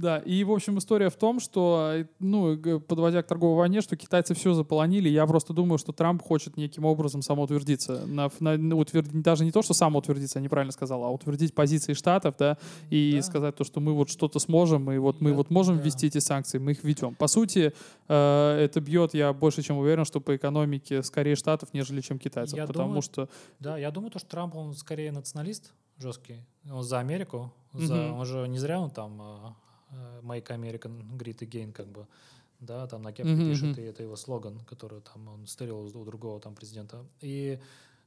Да, и, в общем, история в том, что, ну, подводя к торговой войне, что китайцы все заполонили. Я просто думаю, что Трамп хочет неким образом самоутвердиться. На, на, утвердить, даже не то, что самоутвердиться, я неправильно сказал, а утвердить позиции Штатов, да, и да. сказать то, что мы вот что-то сможем, и вот мы вот можем да. ввести эти санкции, мы их ведем. По сути, э, это бьет, я больше чем уверен, что по экономике скорее Штатов, нежели чем китайцев. Я потому думаю, что... Да, я думаю, то, что Трамп, он скорее националист жесткий. Он за Америку. За, mm-hmm. Он же не зря он там uh, Make American Great Again, как бы. Да, там на кепке mm-hmm. пишет, и это его слоган, который там он стырил у другого там президента. И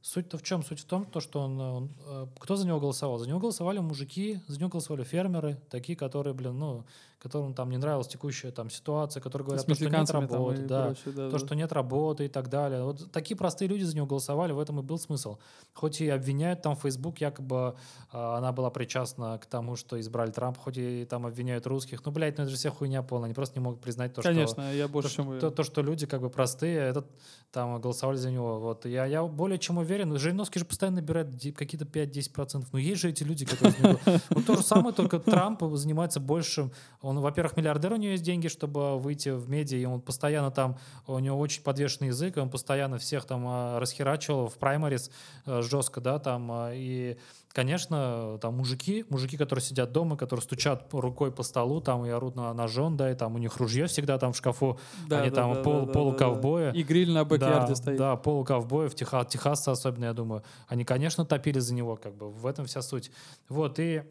Суть-то в чем? Суть в том, то, что он, он... Э, кто за него голосовал? За него голосовали мужики, за него голосовали фермеры, такие, которые, блин, ну, которым там не нравилась текущая там ситуация, которые говорят, то, что нет работы, да, прочее, да, то, да. что нет работы и так далее. Вот такие простые люди за него голосовали, в этом и был смысл. Хоть и обвиняют там Facebook, якобы э, она была причастна к тому, что избрали Трампа, хоть и там обвиняют русских, ну, блядь, ну это же вся хуйня полная, они просто не могут признать то, Конечно, что... я больше то, чем то, то, что люди как бы простые, этот там голосовали за него. Вот я, я более чем уверен, Жириновский же постоянно набирает какие-то 5-10%. Но есть же эти люди, которые... Ну, то же самое, только Трамп занимается большим... Он, во-первых, миллиардер, у него есть деньги, чтобы выйти в медиа, и он постоянно там... У него очень подвешенный язык, и он постоянно всех там а, расхерачивал в праймарис э, жестко, да, там, а, и конечно, там мужики, мужики, которые сидят дома, которые стучат рукой по столу, там и орут на, на жен, да, и там у них ружье всегда там в шкафу, да, они да, там да, пол, да, полуковбоя. Да, И гриль на бэкьярде да, стоит. Да, полуковбоев, Техас, Техаса особенно, я думаю. Они, конечно, топили за него, как бы, в этом вся суть. Вот, и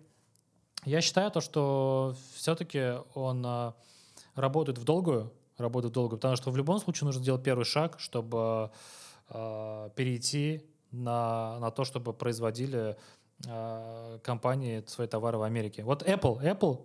я считаю то, что все-таки он а, работает в долгую, работает в долгую, потому что в любом случае нужно сделать первый шаг, чтобы а, перейти на, на то, чтобы производили Э, компании свои товары в Америке. Вот Apple, Apple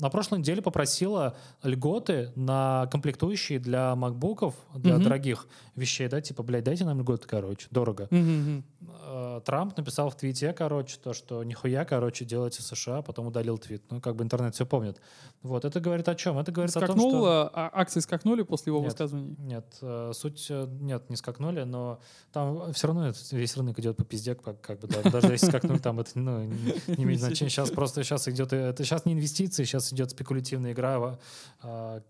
на прошлой неделе попросила льготы на комплектующие для макбуков, для угу. дорогих вещей, да, типа, блядь, дайте нам льготы, короче, дорого. Угу. Трамп написал в твите, короче, то, что нихуя, короче, делайте США, потом удалил твит. Ну, как бы интернет все помнит. Вот, это говорит о чем? Это говорит Скакнул, о том, что... А акции скакнули после его нет, высказываний? Нет, э, суть, э, нет, не скакнули, но там все равно весь рынок идет по пизде, как, как бы, да, даже если скакнули, там это, ну, не имеет значения. Сейчас просто, сейчас идет, это сейчас не инвестиции, сейчас сейчас идет спекулятивная игра, э,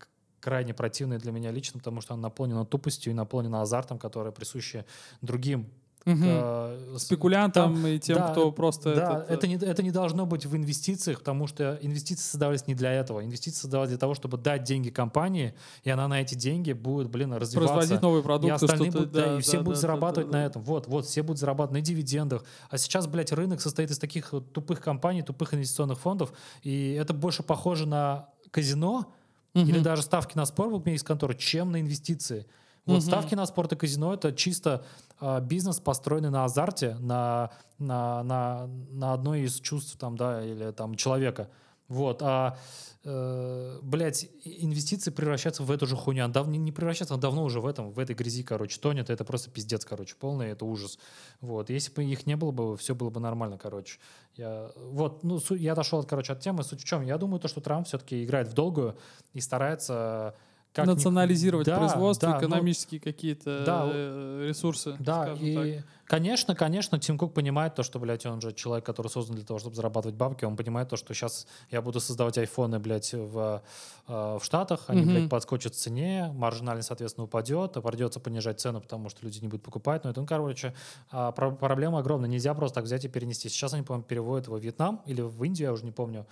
крайне противная для меня лично, потому что она наполнена тупостью и наполнена азартом, который присущи другим Угу. Э, Спекулянтам там, и тем, да, кто просто... Да, этот... это, не, это не должно быть в инвестициях, потому что инвестиции создавались не для этого. Инвестиции создавались для того, чтобы дать деньги компании, и она на эти деньги будет, блин, развиваться. Производить новые продукты. И остальные будут, да, да, и все да, будут да, зарабатывать да, да, на этом. Вот, вот, все будут зарабатывать на дивидендах. А сейчас, блядь, рынок состоит из таких тупых компаний, тупых инвестиционных фондов, и это больше похоже на казино, угу. или даже ставки на спор в из конторы, чем на инвестиции. Вот угу. ставки на спорт и казино это чисто э, бизнес, построенный на азарте, на, на, на, на одной из чувств там, да, или там человека. Вот, а, э, блядь, инвестиции превращаются в эту же хуйню. Дав, не, не превращаются, а давно уже в этом, в этой грязи, короче, тонет. Это просто пиздец, короче, полный, это ужас. Вот, если бы их не было бы, все было бы нормально, короче. Я, вот, ну, я дошел, короче, от темы. Суть в чем? Я думаю, то, что Трамп все-таки играет в долгую и старается как национализировать ни... производство, да, экономические ну, какие-то да, э, ресурсы. Да, и, так. конечно, конечно, Тим Кук понимает то, что, блядь, он же человек, который создан для того, чтобы зарабатывать бабки, он понимает то, что сейчас я буду создавать айфоны, блядь, в, э, в Штатах, они, mm-hmm. блядь, подскочат в цене, маржинальность, соответственно, упадет, а придется понижать цену, потому что люди не будут покупать, но это, ну, короче, а, проблема огромная, нельзя просто так взять и перенести. Сейчас они, по-моему, переводят его в Вьетнам или в Индию, я уже не помню,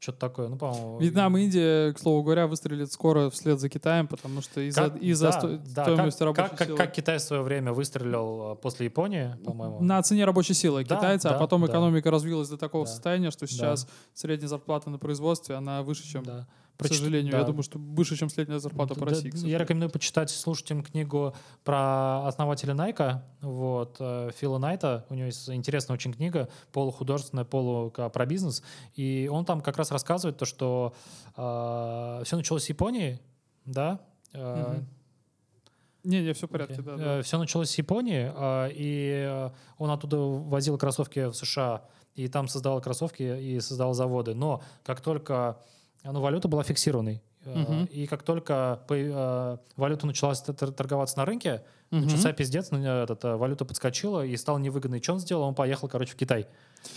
что-то такое, ну, по-моему... Вьетнам и Индия, к слову говоря, выстрелит скоро вслед за Китаем, потому что из-за, из да, сто... да, стоимости как, рабочей как, силы... Как, как Китай в свое время выстрелил а, после Японии, по-моему? На цене рабочей силы да, китайца, а да, а потом да. экономика развилась до такого да. состояния, что сейчас да. средняя зарплата на производстве, она выше, чем... Да. К сожалению, да. я думаю, что выше, чем средняя зарплата по России. я рекомендую почитать, слушать им книгу про основателя Найка, вот, э, Фила Найта. У него есть интересная очень книга, полухудожественная, полу про бизнес. И он там как раз рассказывает то, что э, все началось с Японии, да, э, Не, не, все в порядке, okay. да, да. Все началось с Японии, э, и он оттуда возил кроссовки в США, и там создавал кроссовки и создавал заводы. Но как только ну, валюта была фиксированной. Угу. И как только валюта началась торговаться на рынке, угу. начался пиздец, этот, валюта подскочила и стало невыгодно. И что он сделал? Он поехал, короче, в Китай.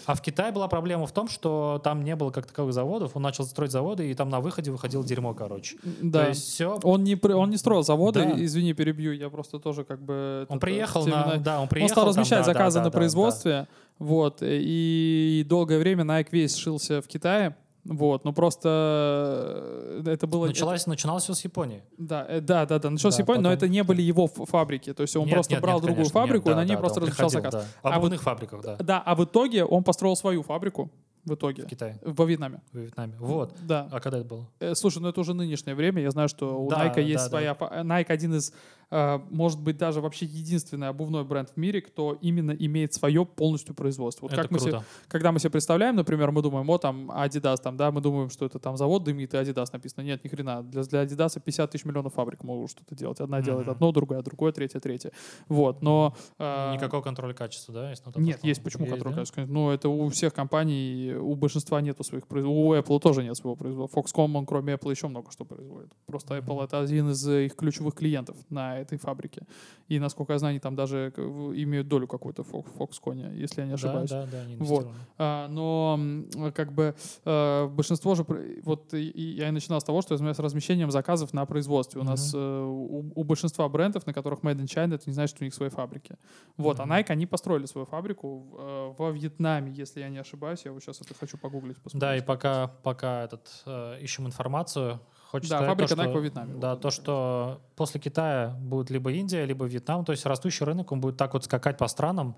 А в Китае была проблема в том, что там не было как таковых заводов, он начал строить заводы, и там на выходе выходило дерьмо, короче. Да. То есть все... Он не, он не строил заводы, да. извини, перебью, я просто тоже как бы... Он приехал на... Да, он приехал. Он стал размещать там, заказы да, да, на да, производстве, да. вот, и долгое время Nike весь шился в Китае, вот, ну просто э, это было... Началось, это... Начиналось все с Японии. Да, э, да, да, да, началось да, с Японии, потом... но это не были его фабрики. То есть он нет, просто нет, брал нет, другую конечно, фабрику, нет, да, и на ней да, просто да, размещал заказ. Да. А Обувных а фабриках, да. Да, а в итоге он построил свою фабрику в итоге. В Китае. Во Вьетнаме. Во Вьетнаме. Вот. Да. А когда это было? Э, слушай, ну это уже нынешнее время. Я знаю, что у да, Nike есть да, своя... Да. Nike один из Э, может быть, даже вообще единственный обувной бренд в мире, кто именно имеет свое полностью производство. Вот это как мы круто. себе, когда мы себе представляем, например, мы думаем, о, там, Adidas, там, да, мы думаем, что это там завод дымит, и Adidas написано. Нет, ни хрена. Для, для Adidas 50 тысяч миллионов фабрик могут что-то делать. Одна mm-hmm. делает одно, другая, другое, третье, третье. Вот, но... Э, Никакого контроля качества, да? Есть, нет, есть. Почему есть, контроль да? качества? Ну, это у всех компаний, у большинства нету своих производств. У Apple тоже нет своего производства. Foxconn, он кроме Apple еще много что производит. Просто mm-hmm. Apple — это один из их ключевых клиентов на этой фабрике. И, насколько я знаю, они там даже имеют долю какую-то в Foxconn, если я не ошибаюсь. Да, да, да, они вот. а, Но как бы а, большинство же... Вот и, я и начинал с того, что я с размещением заказов на производстве. У mm-hmm. нас а, у, у большинства брендов, на которых Made in China, это не значит, что у них свои фабрики. Вот. Mm-hmm. А Nike, они построили свою фабрику в, во Вьетнаме, если я не ошибаюсь. Я вот сейчас это хочу погуглить. Посмотреть. Да, и пока, пока этот, э, ищем информацию, Хочется да, фабрика Nike во Вьетнаме. Да, то, что после Китая будет либо Индия, либо Вьетнам, то есть растущий рынок, он будет так вот скакать по странам,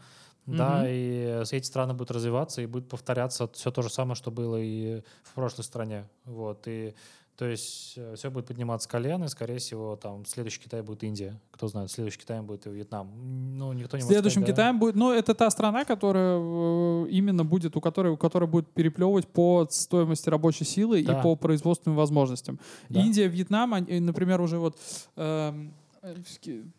mm-hmm. да, и эти страны будут развиваться, и будет повторяться все то же самое, что было и в прошлой стране. Вот, и то есть э, все будет подниматься с колена, и, скорее всего, там следующий Китай будет Индия. Кто знает, следующий Китай будет и Вьетнам. Ну, никто не Следующим сказать, Китаем да? будет... Ну, это та страна, которая э, именно будет, у которой, у которой будет переплевывать по стоимости рабочей силы да. и по производственным возможностям. Да. Индия, Вьетнам, они, например, уже вот... Эм,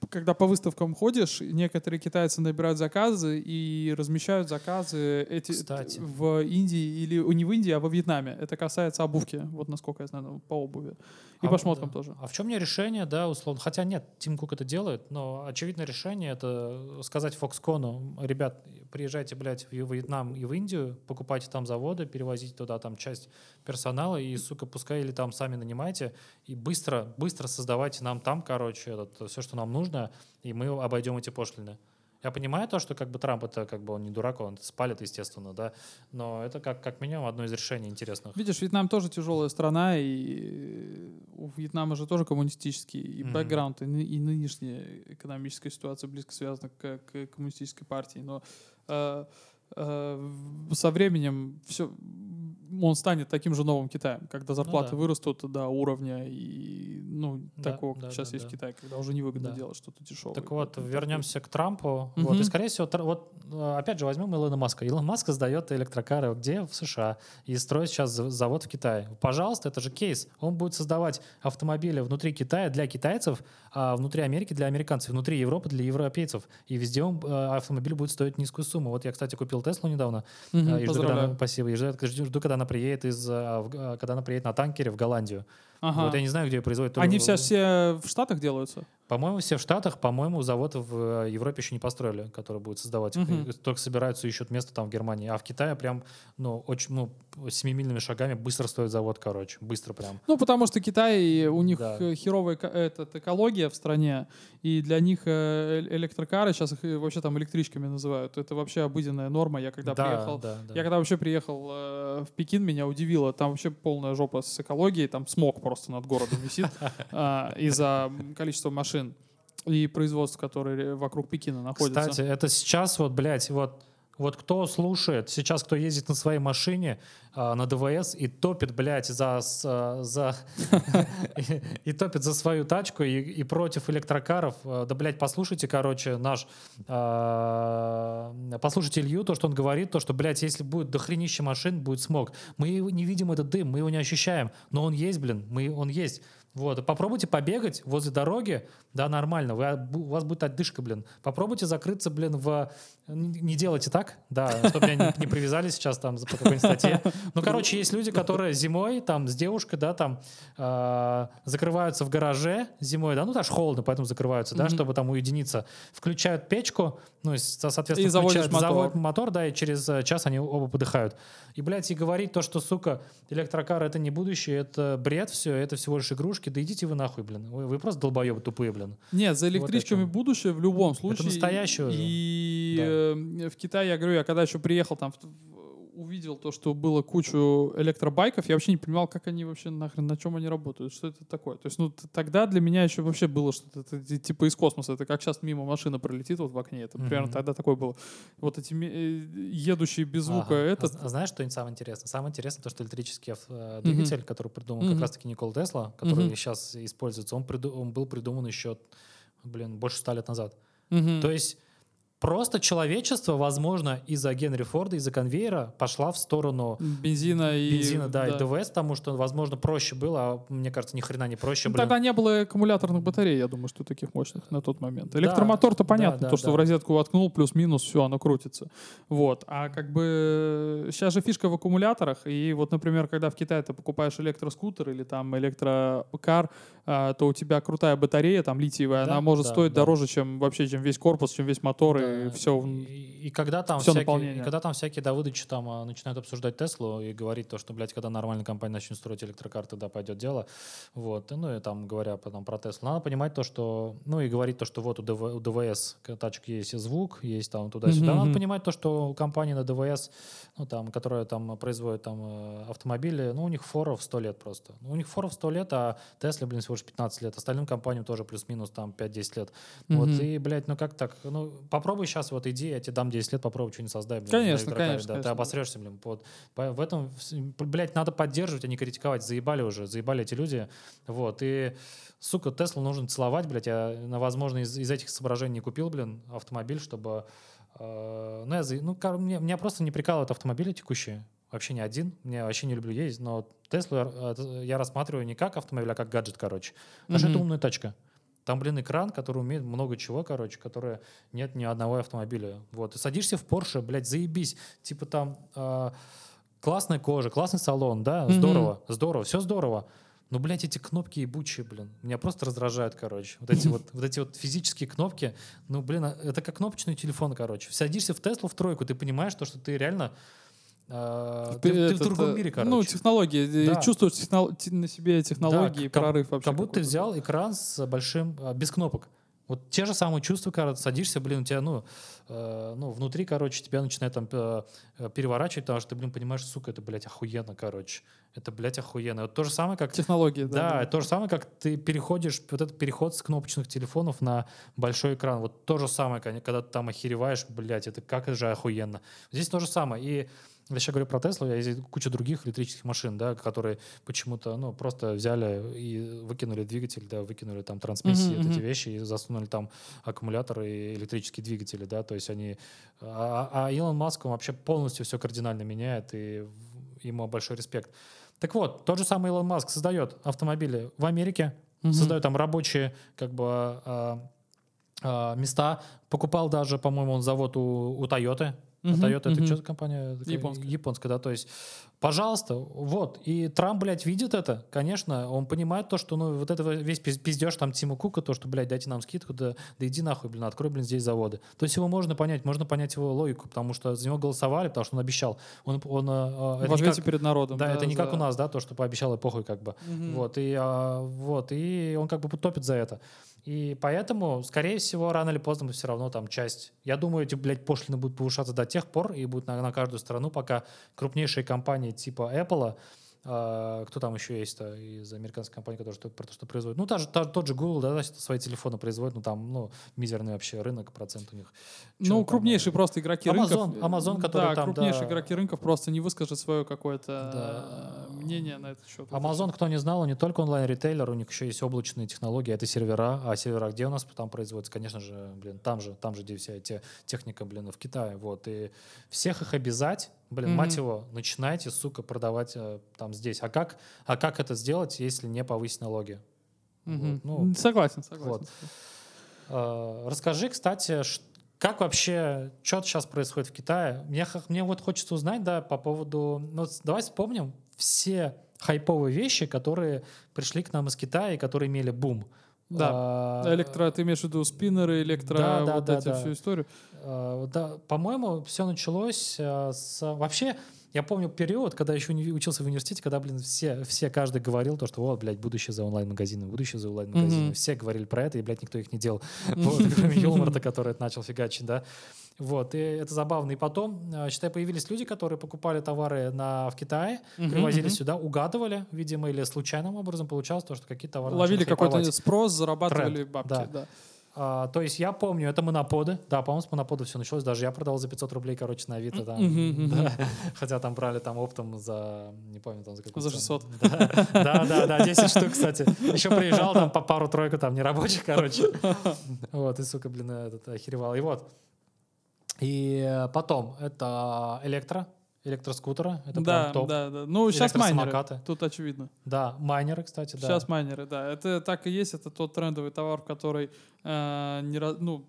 когда по выставкам ходишь, некоторые китайцы набирают заказы и размещают заказы эти Кстати. в Индии или не в Индии, а во Вьетнаме. Это касается обувки, вот насколько я знаю, по обуви. И а, по шмоткам да. тоже. А в чем мне решение, да, условно? Хотя нет, Тим Кук это делает, но очевидное решение это сказать Foxconn, ребят, приезжайте, блядь, в Вьетнам и в Индию, покупайте там заводы, перевозите туда там часть персонала и, сука, пускай или там сами нанимайте и быстро, быстро создавайте нам там, короче, этот, все, что нам нужно, и мы обойдем эти пошлины. Я понимаю то, что как бы Трамп это как бы он не дурак, он спалит, естественно, да, но это как, как минимум одно из решений интересных. Видишь, Вьетнам тоже тяжелая страна, и у Вьетнама же тоже коммунистический и mm-hmm. бэкграунд, и, и нынешняя экономическая ситуация близко связана к, к коммунистической партии, но э, со временем все он станет таким же новым Китаем, когда ну зарплаты ну, да. вырастут до уровня и ну да, такого, да, сейчас да, есть да. в Китае, когда уже невыгодно да. делать что-то дешевое. Так вот, вернемся к Трампу. Угу. Вот, и скорее всего, вот э, опять же возьмем Илона Маска. Илон Маск сдает электрокары где? В США. И строит сейчас завод в Китае. Пожалуйста, это же кейс. Он будет создавать автомобили внутри Китая для китайцев, а внутри Америки для американцев, внутри Европы для европейцев. И везде он, э, автомобиль будет стоить низкую сумму. Вот я, кстати, купил Теслу недавно. Угу, и жду, когда, спасибо. И жду, жду, когда она приедет из, э, когда она приедет на танкере в Голландию. Ага. Вот я не знаю, где производят. Они все, все в Штатах делаются? По-моему, все в Штатах. По-моему, завод в э, Европе еще не построили, который будет создавать. Угу. Только собираются, ищут место там в Германии. А в Китае прям, ну, очень, ну, семимильными шагами быстро стоит завод, короче. Быстро прям. Ну, потому что Китай, у них да. херовая этот, экология в стране, и для них э, электрокары, сейчас их вообще там электричками называют, это вообще обыденная норма. Я когда да, приехал, да, да. я когда вообще приехал э, в Пекин, меня удивило, там вообще полная жопа с экологией, там смог просто над городом висит а, из-за количества машин и производств, которые вокруг Пекина находятся. Кстати, это сейчас вот, блядь, вот вот кто слушает, сейчас кто ездит на своей машине э, на ДВС и топит, блядь, за, за и, топит за свою тачку и, и против электрокаров, э, да, блядь, послушайте, короче, наш, э, послушайте Илью, то, что он говорит, то, что, блядь, если будет дохренище машин, будет смог. Мы не видим этот дым, мы его не ощущаем, но он есть, блин, мы, он есть. Вот, попробуйте побегать возле дороги, да, нормально, вы, у вас будет отдышка, блин. Попробуйте закрыться, блин, в... Не делайте так, да, чтобы меня не, не привязали сейчас там по какой-нибудь статье. Ну, короче, есть люди, которые зимой там с девушкой, да, там э, закрываются в гараже зимой, да, ну, даже холодно, поэтому закрываются, да, чтобы там уединиться. Включают печку, ну, соответственно, и заводишь мотор. заводят мотор, да, и через э, час они оба подыхают. И, блядь, и говорить то, что, сука, электрокар — это не будущее, это бред все, это всего лишь игрушки, да идите вы нахуй, блин. Вы, вы просто долбоебы тупые, блин. Нет, за электричками вот будущее в любом случае. Это настоящее И да. в Китае, я говорю, я когда еще приехал там увидел то, что было кучу электробайков, я вообще не понимал, как они вообще нахрен, на чем они работают, что это такое. То есть, ну, тогда для меня еще вообще было что-то типа из космоса. Это как сейчас мимо машина пролетит вот в окне. Это mm-hmm. примерно тогда такое было. Вот эти э, едущие без звука. Ага. Этот... А, а знаешь, что самое интересное? Самое интересное то, что электрический э, двигатель, mm-hmm. который придумал mm-hmm. как раз-таки Никола Тесла, который mm-hmm. сейчас используется, он, приду... он был придуман еще, блин, больше ста лет назад. Mm-hmm. То есть Просто человечество, возможно, из-за Генри Форда, из-за конвейера пошла в сторону бензина и бензина, да, да. и ДВС, потому что, возможно, проще было, а мне кажется, ни хрена не проще. Ну, блин. Тогда не было аккумуляторных батарей, я думаю, что таких мощных на тот момент. Электромотор-то да, понятно, да, да, то, что да. в розетку воткнул, плюс-минус, все, оно крутится. Вот. А как бы сейчас же фишка в аккумуляторах, и вот, например, когда в Китае ты покупаешь электроскутер или там электрокар, а, то у тебя крутая батарея, там литиевая, да, она может да, стоить да. дороже, чем вообще, чем весь корпус, чем весь мотор да. И все. И, и когда там все всякие, и когда там всякие Давыдычи там а, начинают обсуждать Теслу и говорить то, что, блядь, когда нормальная компания начнет строить электрокар, тогда пойдет дело. Вот. Ну и там говоря потом про Теслу. Надо понимать то, что, ну и говорить то, что вот у, ДВ, у ДВС тачек есть звук, есть там туда-сюда. Mm-hmm. Надо понимать то, что у компании на ДВС, ну там, которая там производит там э, автомобили, ну у них форов 100 лет просто. Ну, у них форов 100 лет, а Тесла, блин, всего лишь 15 лет. Остальным компаниям тоже плюс-минус там 5-10 лет. Mm-hmm. Вот, и, блядь, ну как так? Ну, попробуй сейчас вот иди, я тебе дам 10 лет, попробуй что-нибудь создай. Блин, конечно, конечно, да, конечно. Ты обосрешься, блин. Вот. В этом, блядь, надо поддерживать, а не критиковать. Заебали уже, заебали эти люди. Вот, и сука, Теслу нужно целовать, блядь. Я, возможно, из, из этих соображений не купил, блин, автомобиль, чтобы... Э, ну, я, ну, мне, меня просто не прикалывают автомобили текущие вообще не один, мне вообще не люблю ездить, но Теслу я, я рассматриваю не как автомобиль, а как гаджет, короче. Потому mm-hmm. это умная тачка. Там, блин, экран, который умеет много чего, короче, которое нет ни одного автомобиля. Вот. И садишься в Porsche, блядь, заебись. Типа там э, классная кожа, классный салон, да, mm-hmm. здорово, здорово, все здорово. Ну, блядь, эти кнопки ебучие, блин. Меня просто раздражают, короче. Вот эти вот, вот эти вот физические кнопки. Ну, блин, а, это как кнопочный телефон, короче. Садишься в Теслу в тройку, ты понимаешь то, что ты реально Uh, ты, ты в другом мире, короче. Ну, технологии. Да. Чувствуешь технол... на себе технологии, да, прорыв вообще. Как будто ты взял экран с большим, а, без кнопок. Вот те же самые чувства, когда ты садишься, блин, у тебя, ну, э, ну, внутри, короче, тебя начинает там э, переворачивать, потому что ты, блин, понимаешь, сука, это, блядь, охуенно, короче. Это, блядь, охуенно. Вот то же самое, как... Технологии, да. Да, да. то же самое, как ты переходишь, вот этот переход с кнопочных телефонов на большой экран. Вот то же самое, когда ты там охереваешь, блядь, это как же охуенно. Здесь то же самое. И я сейчас говорю про Теслу, я есть куча других электрических машин, да, которые почему-то, ну, просто взяли и выкинули двигатель, да, выкинули там трансмиссии, mm-hmm. вот эти вещи, и засунули там аккумуляторы и электрические двигатели, да, то есть они... А, а Илон Маск, он вообще полностью все кардинально меняет, и ему большой респект. Так вот, тот же самый Илон Маск создает автомобили в Америке, mm-hmm. создает там рабочие, как бы, а, а, места, покупал даже, по-моему, он завод у, у Toyota, Uh-huh, Toyota это что за компания? Японская. Японская, да. То есть, пожалуйста, вот. И Трамп, блядь, видит это, конечно. Он понимает то, что, ну, вот это весь пиздеж там Тима Кука, то, что, блядь, дайте нам скидку, да, да иди нахуй, блин, открой, блин, здесь заводы. То есть его можно понять, можно понять его логику, потому что за него голосовали, потому что он обещал. Он, он, э, это не как, перед народом. Да, да это не за... как у нас, да, то, что пообещал эпохой, как бы. Uh-huh. Вот, и, а, вот, и он как бы топит за это. И поэтому, скорее всего, рано или поздно мы все равно там часть... Я думаю, эти, блядь, пошлины будут повышаться до тех пор и будут на, на каждую страну, пока крупнейшие компании типа Apple а, кто там еще есть-то из американской компании, которая что, про то, что производит? Ну, та же, та, тот же Google, да, свои телефоны производит, ну, там, ну, мизерный вообще рынок, процент у них. Ну, крупнейшие там, просто игроки Amazon, рынков. Amazon, который да, там, крупнейшие да, игроки рынков просто не выскажут свое какое-то да. мнение на этот счет. Amazon, кто не знал, не только онлайн-ритейлер, у них еще есть облачные технологии, это сервера, а сервера где у нас там производятся? Конечно же, блин, там же, там же, где вся эта техника, блин, в Китае, вот, и всех их обязать Блин, mm-hmm. мать его, начинайте, сука, продавать э, там здесь. А как, а как это сделать, если не повысить налоги? Мгм. Вот, ну, согласен, согласен. вот. Э, Расскажи, кстати, как вообще, что сейчас происходит в Китае? Мне, мне вот хочется узнать, да, по поводу... Ну, давай вспомним все хайповые вещи, которые пришли к нам из Китая и которые имели бум. Да. А, Электро, ты имеешь в виду спиннеры, электро, Да, да, вот да, эти да. всю историю? Э, Да, по-моему, все началось э, с... Вообще, я помню период, когда еще учился в университете, когда, блин, все, все каждый говорил то, что вот, блядь, будущее за онлайн-магазины, будущее за онлайн-магазины. Мгм. Все говорили про это, и, блядь, никто их не делал. Вот, кроме Юморта, который это начал фигачить, да. Вот, и это забавно. И потом, э, считай, появились люди, которые покупали товары на, в Китае, Мгм, привозили мгм. сюда, угадывали, видимо, или случайным образом получалось то, что какие-то товары Ловили какой-то спрос, зарабатывали Тренд, бабки. да. Да. А, то есть я помню, это моноподы. Да, по-моему, с монопода все началось. Даже я продал за 500 рублей, короче, на Авито. Там, мгм. да. Хотя там брали там оптом за, не помню, там за какую За цену. 600. Да, да, да, да, 10 штук, кстати. Еще приезжал там по пару-тройку там нерабочих, короче. Вот, и, сука, блин, этот охеревал. И вот. И э, потом это электро, электроскутеры. Это Да, прям топ. да, да. Ну, сейчас майнеры. Тут очевидно. Да, майнеры, кстати, да. Сейчас майнеры, да. Это так и есть. Это тот трендовый товар, который э, не, ну,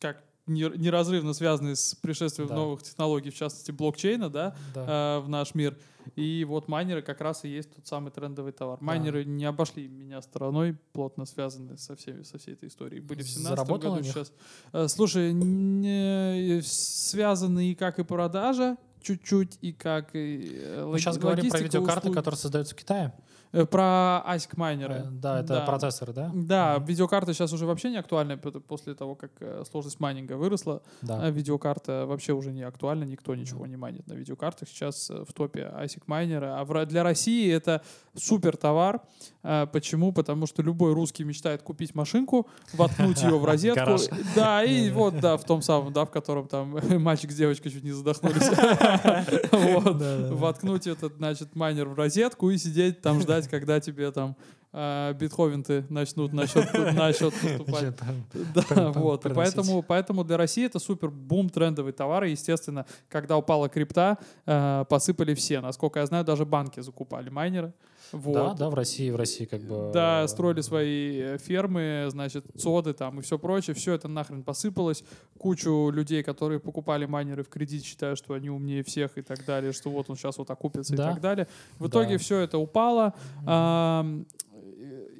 как не- неразрывно связанный с пришествием Да. новых технологий, в частности блокчейна, да, Да. э, в наш мир. И вот майнеры как раз и есть тот самый трендовый товар. Майнеры не обошли меня стороной, плотно связаны со, всеми, со всей этой историей. Были в 17 Заработал году сейчас. Э, Слушай, не- связаны и как и продажа, чуть-чуть, и как и э, Мы сейчас говорим про логистика, видеокарты, которые создаются в Китае. Э, Про ASIC майнеры. Э, Да, это процессоры, да? Да, Мгм. видеокарта сейчас уже вообще не актуальна пот- после того, как э, сложность майнинга выросла. Да. А видеокарта вообще уже не актуальна, никто ничего не майнит на видеокартах. Сейчас в топе ASIC майнеры. А для России это супер товар. А, Почему? Потому что любой русский мечтает купить машинку, воткнуть ее в розетку. Да, и вот, да, в том самом, да, в котором там мальчик с девочкой чуть не задохнулись. Вот. Воткнуть этот, значит, майнер в розетку и сидеть там ждать, когда тебе там а, битховен-ты начнут на счет, на счет поступать. Да, вот. И поэтому, поэтому для России это супер бум трендовый товар. И, естественно, когда упала крипта, э, посыпали все. Насколько я знаю, даже банки закупали майнеры. Вот. Да, да, в России, в России как бы... Да, э, строили свои э, фермы, значит, соды там и все прочее. Все это нахрен посыпалось. Кучу людей, которые покупали майнеры в кредит, считают, что они умнее всех и так далее, что вот он сейчас вот окупится Да. и так далее. В Да. итоге все это упало. Ам,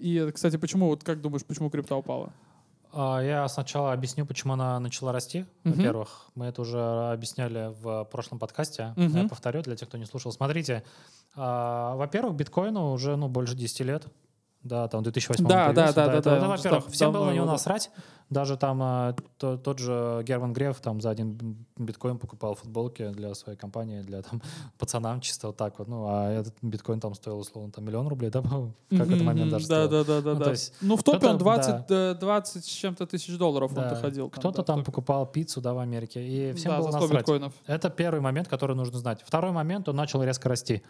И, кстати, почему, вот как думаешь, почему крипта упала? А, Я сначала объясню, почему она начала расти. Мгм. Во-первых, мы это уже объясняли в прошлом подкасте. Мгм. Я повторю для тех, кто не слушал. Смотрите, а, во-первых, биткоину уже ну, больше 10 лет. Да, там в 2008 Да, да, да, да, это, да, это, он во-первых, всем было давно на него его, да. насрать. Даже там а, то- тот же Герман Греф там за один биткоин покупал футболки для своей компании, для там пацанам чисто вот так вот. Ну, а этот биткоин там стоил, условно, там миллион рублей, да, в какой-то момент даже Да, да, да, да. Ну, да. то есть Ну, в топе он 20, э, 20 с чем-то тысяч долларов он Да, доходил. Кто-то да, там покупал пиццу, да, в Америке, и всем Да, было за 100 насрать. биткоинов. Это первый момент, который нужно знать. Второй момент, он начал резко расти.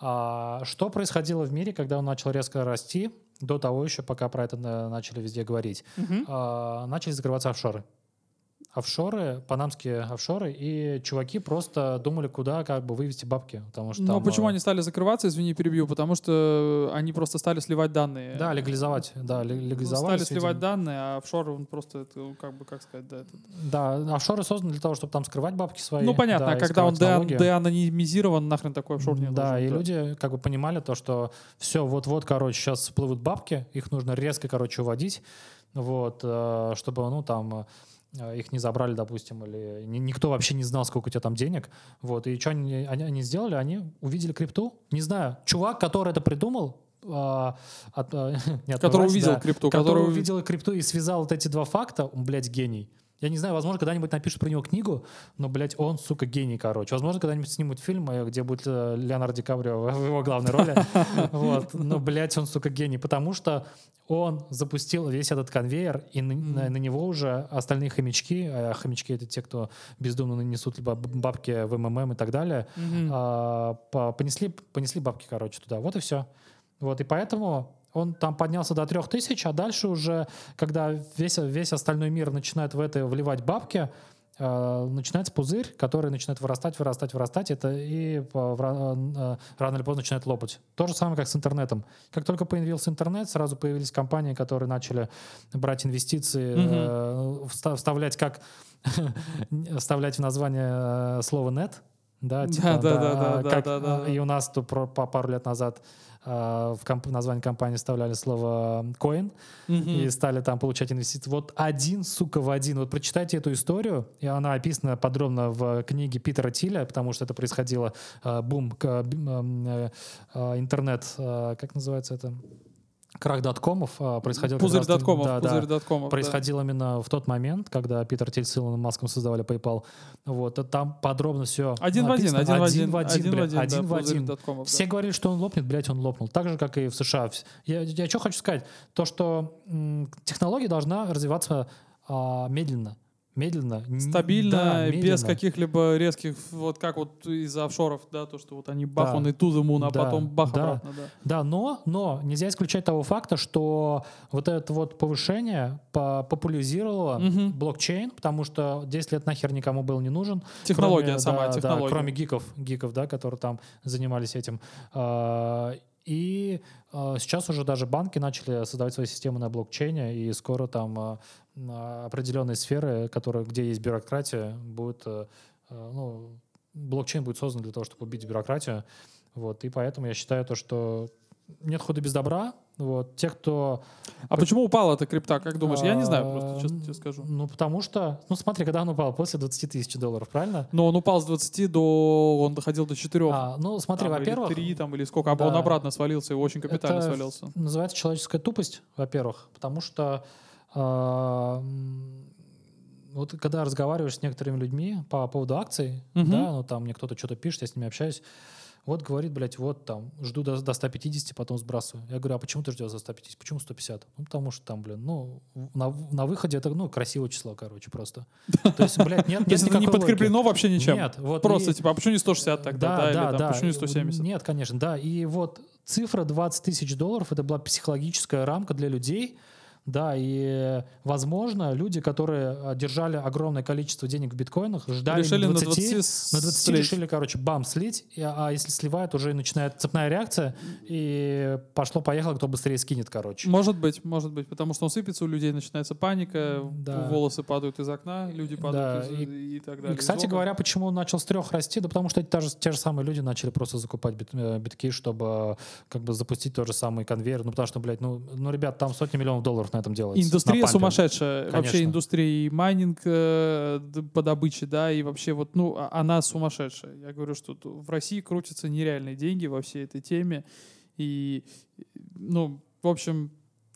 А, что происходило в мире, когда он начал резко расти, до того еще, пока про это э, начали везде говорить? Мгм. А, начали закрываться офшоры. Офшоры, панамские офшоры, и чуваки просто думали, куда как бы вывести бабки. Потому что там, почему э, они стали закрываться, извини, перебью, потому что они просто стали сливать данные. Да, легализовать. Да, Ну, легализовали. Стали сливать данные, а офшор, он просто, это, ну, как бы, как сказать, да, это... Да, офшоры созданы для того, чтобы там скрывать бабки свои. Ну, понятно, да, а когда он де- деанонимизирован, нахрен такой офшор не Да, нужен, и люди как бы понимали то, что все, вот-вот, короче, сейчас всплывут бабки, их нужно резко, короче, уводить, вот, э, чтобы, ну, там, их не забрали, допустим, или ни- никто вообще не знал, сколько у тебя там денег, вот, и что они, они, они сделали? Они увидели крипту, не знаю, чувак, который это придумал, а, от, а, не от Который власти, увидел да, крипту, который который увидел крипту и связал вот эти два факта, он, блядь, гений. Я не знаю, возможно, когда-нибудь напишут про него книгу, но, блядь, он, сука, гений, короче. Возможно, когда-нибудь снимут фильм, э, где будет э, Леонардо Ди Каприо в его главной роли. Вот. Но, блядь, он, сука, гений, потому что он запустил весь этот конвейер, и на, на- на него уже остальные хомячки, а хомячки — это те, кто бездумно нанесут либо бабки в МММ и так далее, а, по- понесли, понесли бабки, короче, туда. Вот и все. Вот, и поэтому он там поднялся до трех тысяч, а дальше уже, когда весь, весь остальной мир начинает в это вливать бабки, э, начинается пузырь, который начинает вырастать, вырастать, вырастать, это и ра- э, рано или поздно начинает лопать. То же самое, как с интернетом. Как только появился интернет, сразу появились компании, которые начали брать инвестиции, э, вста- вставлять как вставлять в название э, слово нет. Да, типа, Да, да, да, да, да, как, да, да, э, И у нас тут про- по пару лет назад э, в комп- название компании вставляли слово coin и стали там получать инвестиции. Вот один, сука, в один. Вот прочитайте эту историю, и она описана подробно в книге Питера Тиля, потому что это происходило э, бум, э, э, интернет, э, как называется это? Крах доткомов э, происходил. Пузырь доткомов, да, да. пузырь доткомов. да. происходил именно в тот момент, когда Питер Тиль с Илоном Маском создавали PayPal. Вот, там подробно все Один в один, один в один, один в блядь, один, один да, в один. доткомов, да. Все говорили, что он лопнет, блядь, он лопнул. Так же, как и в США. Я, я что хочу сказать? То, что м, технология должна развиваться а, медленно. Медленно. Стабильно, да, без медленно. каких-либо резких, вот как вот из-за офшоров, да, то, что вот они бах, он и а Да, потом бах да. обратно, да. Да, но, но нельзя исключать того факта, что вот это вот повышение по- популяризировало Мгм. блокчейн, потому что 10 лет нахер никому был не нужен. Технология, Кроме, сама да, да, технология. кроме гиков, гиков, да, которые там занимались этим. А, И а, сейчас уже даже банки начали создавать свои системы на блокчейне, и скоро там а, определенные сферы, которые, где есть бюрократия, будет, э, э, ну, блокчейн будет создан для того, чтобы убить бюрократию. Вот, и поэтому я считаю то, что нет худа без добра. Вот, те, кто... А почему упала эта крипта, как думаешь? Я не знаю, а, просто честно тебе скажу. Ну, потому что... Ну, смотри, когда он упал? После 20 тысяч долларов, правильно? Но он упал с 20 до... Он доходил до 4. А, ну, смотри, во-первых... 3 там, или сколько, а да. он обратно свалился, и очень капитально это свалился. называется человеческая тупость, во-первых, потому что а, вот когда разговариваешь с некоторыми людьми по поводу акций, Мгм. да, ну там мне кто-то что-то пишет, я с ними общаюсь, вот говорит, блядь, вот там, жду до, до 150, потом сбрасываю. Я говорю, а почему ты ждешь за 150? Почему 150? Ну, потому что там, блин, ну, на, на выходе это, ну, красивое число, короче, просто. То есть, блядь, нет, нет это не никакой подкреплено логики. вообще ничем? Нет, вот Просто и- типа, а почему не 160 тогда, да, или там, почему не 170? Нет, конечно, да. И вот цифра 20 тысяч долларов это была психологическая рамка для людей. Да, и, возможно, люди, которые а, держали огромное количество денег в биткоинах, ждали Решили на на 20, 20 на 20 слить. решили, короче, бам, слить, и- а если сливают, уже начинает цепная реакция, и пошло-поехало, кто быстрее скинет, короче. Может быть, может быть, потому что он сыпется, у людей начинается паника, Да. волосы падают из окна, люди падают Да, из- и- и, так далее. И, кстати говоря, почему он начал с трех расти? Да потому что эти те же, те же самые люди начали просто закупать бит- э, битки, чтобы э, как бы запустить тот же самый конвейер. Ну, потому что, блядь, ну, ну ребят, там сотни миллионов долларов на этом делается. Индустрия на сумасшедшая. Вообще Конечно. индустрия и майнинг э, по добыче, да, и вообще вот, ну, а- она сумасшедшая. Я говорю, что в России крутятся нереальные деньги во всей этой теме. И, ну, в общем,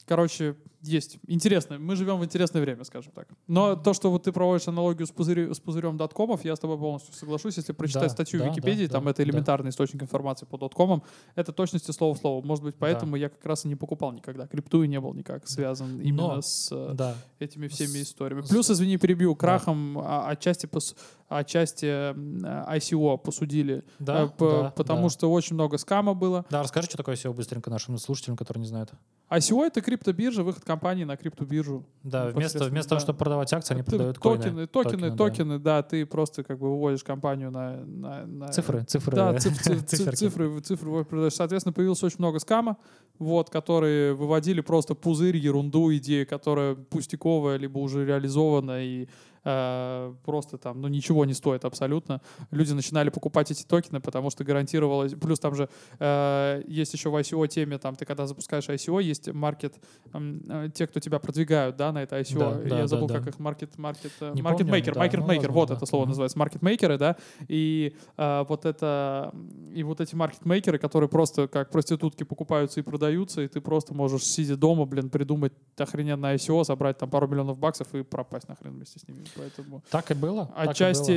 короче, есть. Интересно. Мы живем в интересное время, скажем так. Но то, что вот ты проводишь аналогию с, пузырь, с пузырем доткомов, я с тобой полностью соглашусь. Если прочитать Да, статью да, в Википедии, да, там да, это да. элементарный источник информации по доткомам, это точности слово в слово. Может быть, поэтому я как раз и не покупал никогда крипту и не был никак связан именно Но- с э, Да. этими всеми С- историями. Плюс, извини, перебью, крахом а, отчасти, пос- отчасти а, ICO посудили, Да, э, п- да, потому да. что очень много скама было. Да, расскажи, что такое SEO быстренько нашим слушателям, которые не знают. ICO — это криптобиржа, выход компании на криптобиржу. Да, вместо, Непосредственно, вместо того, да. чтобы продавать акции, они Ты- продают токены, коины. токены, да. токены, да. ты просто как бы выводишь компанию на... на- на- Цифры, цифры. Да, циф- цифры, цифры вы продаешь. Соответственно, появилось очень много скама, вот, которые выводили просто пузырь, ерунду, идею, которая пустяковая, либо уже реализована и э, просто там, ну, ничего не стоит абсолютно. Люди начинали покупать эти токены, потому что гарантировалось... Плюс там же э, есть еще в ICO теме, там, ты когда запускаешь ICO, есть маркет, э, те, кто тебя продвигают, да, на это ICO. Да, да, Я забыл, да, как да. их маркет, маркет, э, маркетмейкер, да, маркетмейкер, ну, вот возможно, это слово да. называется, маркетмейкеры, да, и э, вот это, и вот эти маркетмейкеры, которые просто как проститутки покупаются и продаются, и ты просто можешь, сидя дома, блин, придумать охрененное ICO, собрать там пару миллионов баксов и пропасть нахрен вместе с ними, поэтому... Так и было. и Отчасти было.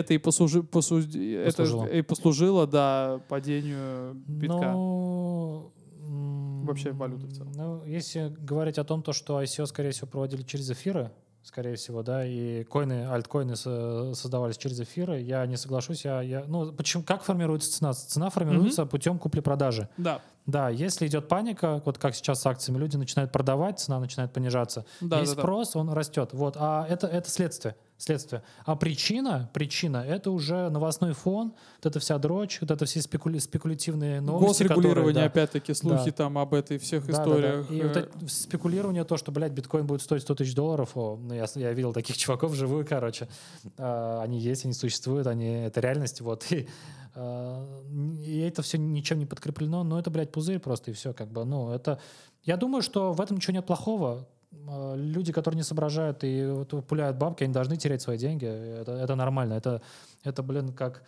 это и, послужи, посуди- это Послужило. и послужило, да, падению битка. М, Вообще валюты в целом. Ну, если говорить о том, то, что ICO, скорее всего, проводили через эфиры, скорее всего, да, и коины, альткоины со- создавались через эфиры, я не соглашусь. Я, я, ну, почему, как формируется цена? Цена формируется путем купли-продажи. Да. Да, если идет паника, вот как сейчас с акциями, люди начинают продавать, цена начинает понижаться. Да, Есть да, да. спрос, он растет. Вот, а это, это следствие. Следствие. А причина, причина, это уже новостной фон, вот эта вся дрочь, вот это все спекули- спекулятивные новости, Госрегулирование, которые, да, опять-таки, слухи Да. там об этой всех да, да, да. историях. И э, вот это спекулирование, то, что, блядь, биткоин будет стоить 100 тысяч долларов, о, ну, я, я видел таких чуваков вживую, короче. А, они есть, они существуют, они, это реальность, вот. И, и это все ничем не подкреплено, но это, блядь, пузырь просто, и все, как бы, ну, это... Я думаю, что в этом ничего нет плохого. А, Люди, которые не соображают и вот пуляют бабки, они должны терять свои деньги. Это, это нормально. Это, это, блин, как...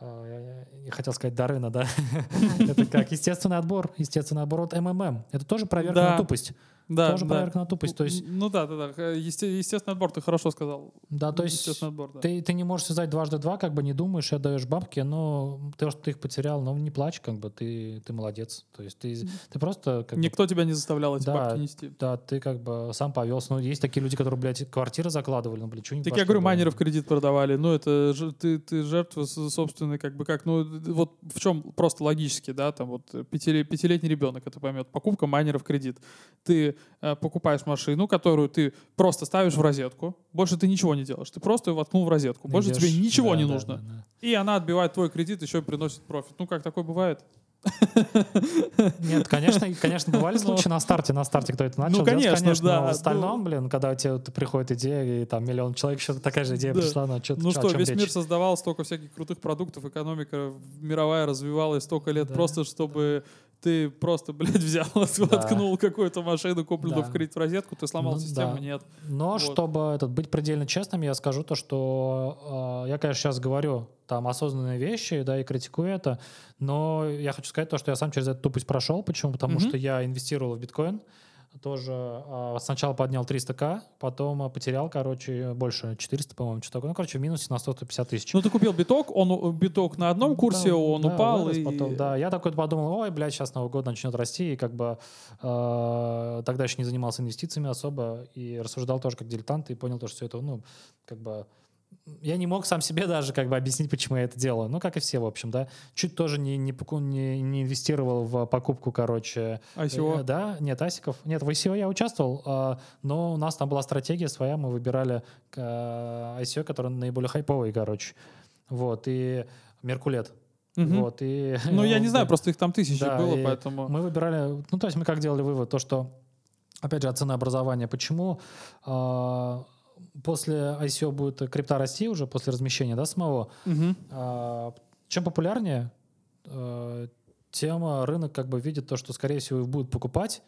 а, Я, хотел сказать Дарына, да? Это как естественный отбор. Естественный отбор от МММ. Это тоже проверка на тупость. Да, Тоже да. проверка на тупость. То есть, Ну да, да, да. Есте- Естественный отбор, ты хорошо сказал. да, то есть отбор, да. ты, ты не можешь связать дважды два, как бы не думаешь, и отдаешь бабки, но то, что ты их потерял, ну не плачь, как бы ты, ты молодец. То есть ты, ты просто как бы, Никто тебя не заставлял эти Да. бабки нести. да, ты как бы сам повелся. Ну, есть такие люди, которые, блядь, квартиры закладывали, ну, блядь, что Так я говорю, майнеров кредит продавали. Ну, это ты, ты жертва собственной, как бы как, ну, вот в чем просто логически, да, там вот пятиле- пятилетний ребенок это поймет. Покупка майнеров кредит. Ты покупаешь машину, которую ты просто ставишь в розетку. Больше ты ничего не делаешь. Ты просто ее воткнул в розетку. Больше тебе ничего не нужно. И она отбивает твой кредит, еще и приносит профит. Ну, как такое бывает? Нет, конечно, конечно, бывали случаи на старте, на старте, кто это начал Ну, делать, конечно, да, но в ну. остальном, блин, когда у тебя приходит идея, и там миллион человек, еще такая же идея Да. пришла, ну, что Ну что, весь мир создавал столько всяких крутых продуктов, экономика мировая развивалась столько лет Да, просто, чтобы ты просто, блядь, взял, воткнул какую-то машину, купленную Да. в кредит в розетку, ты сломал Ну, систему, да. нет. Но Вот. чтобы этот, быть предельно честным, я скажу то, что э, я, конечно, сейчас говорю там осознанные вещи, да, и критикую это, но я хочу сказать то, что я сам через эту тупость прошел. Почему? Потому Мгм. что я инвестировал в биткоин, тоже э, сначала поднял 300к, потом э, потерял, короче, больше 400, по-моему, что такое. Ну, короче, в минусе на 150 тысяч. Ну ты купил биток, он у- биток на одном курсе, Да, он да, упал, вырос и... потом, да. Я такой подумал, ой, блядь, сейчас Новый год начнет расти, и как бы э, тогда еще не занимался инвестициями особо, и рассуждал тоже как дилетант, и понял то, что все это, ну, как бы я не мог сам себе даже как бы объяснить, почему я это делаю. Ну, как и все, в общем, да. Чуть тоже не, не, не, не инвестировал в покупку, короче. ICO. Э, да, нет, асиков. Нет, в ICO я участвовал, а, но у нас там была стратегия своя, мы выбирали э, ICO, который наиболее хайповый, короче. Вот, и Меркулет. Мгм. Вот, и, Ну я не знаю, просто их там тысячи Да, было, поэтому... Мы выбирали, ну то есть мы как делали вывод, то что, опять же, от ценообразования, почему а, после ICO будет крипта расти уже после размещения, да, самого, Мгм. а, чем популярнее, а, тем а, рынок как бы видит то, что, скорее всего, их будут покупать,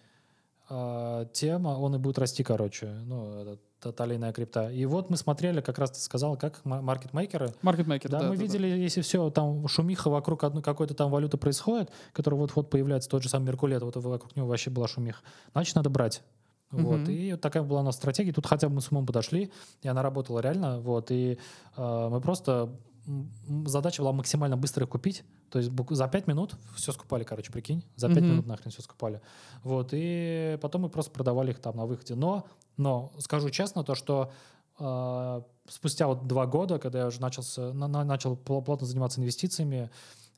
а, тем а, он и будет расти, короче, ну, это та, или иная крипта. И вот мы смотрели, как раз ты сказал, как ма- маркетмейкеры Маркетмейкер, да, да. мы да, видели, если все там шумиха вокруг одной какой-то там валюты происходит, которая вот-вот появляется, тот же самый Меркулет, вот вокруг него вообще была шумиха, значит, надо брать. Вот, Мгм. и вот такая была у нас стратегия. Тут хотя бы мы с умом подошли, и она работала реально. Вот, и э, мы просто задача была максимально быстро их купить. То есть за пять минут все скупали, короче, прикинь. За пять Мгм. минут нахрен все скупали. Вот, и потом мы просто продавали их там на выходе. Но, но скажу честно, то, что э, спустя вот два года, когда я уже начался, на- на- начал пл- плотно заниматься инвестициями, э,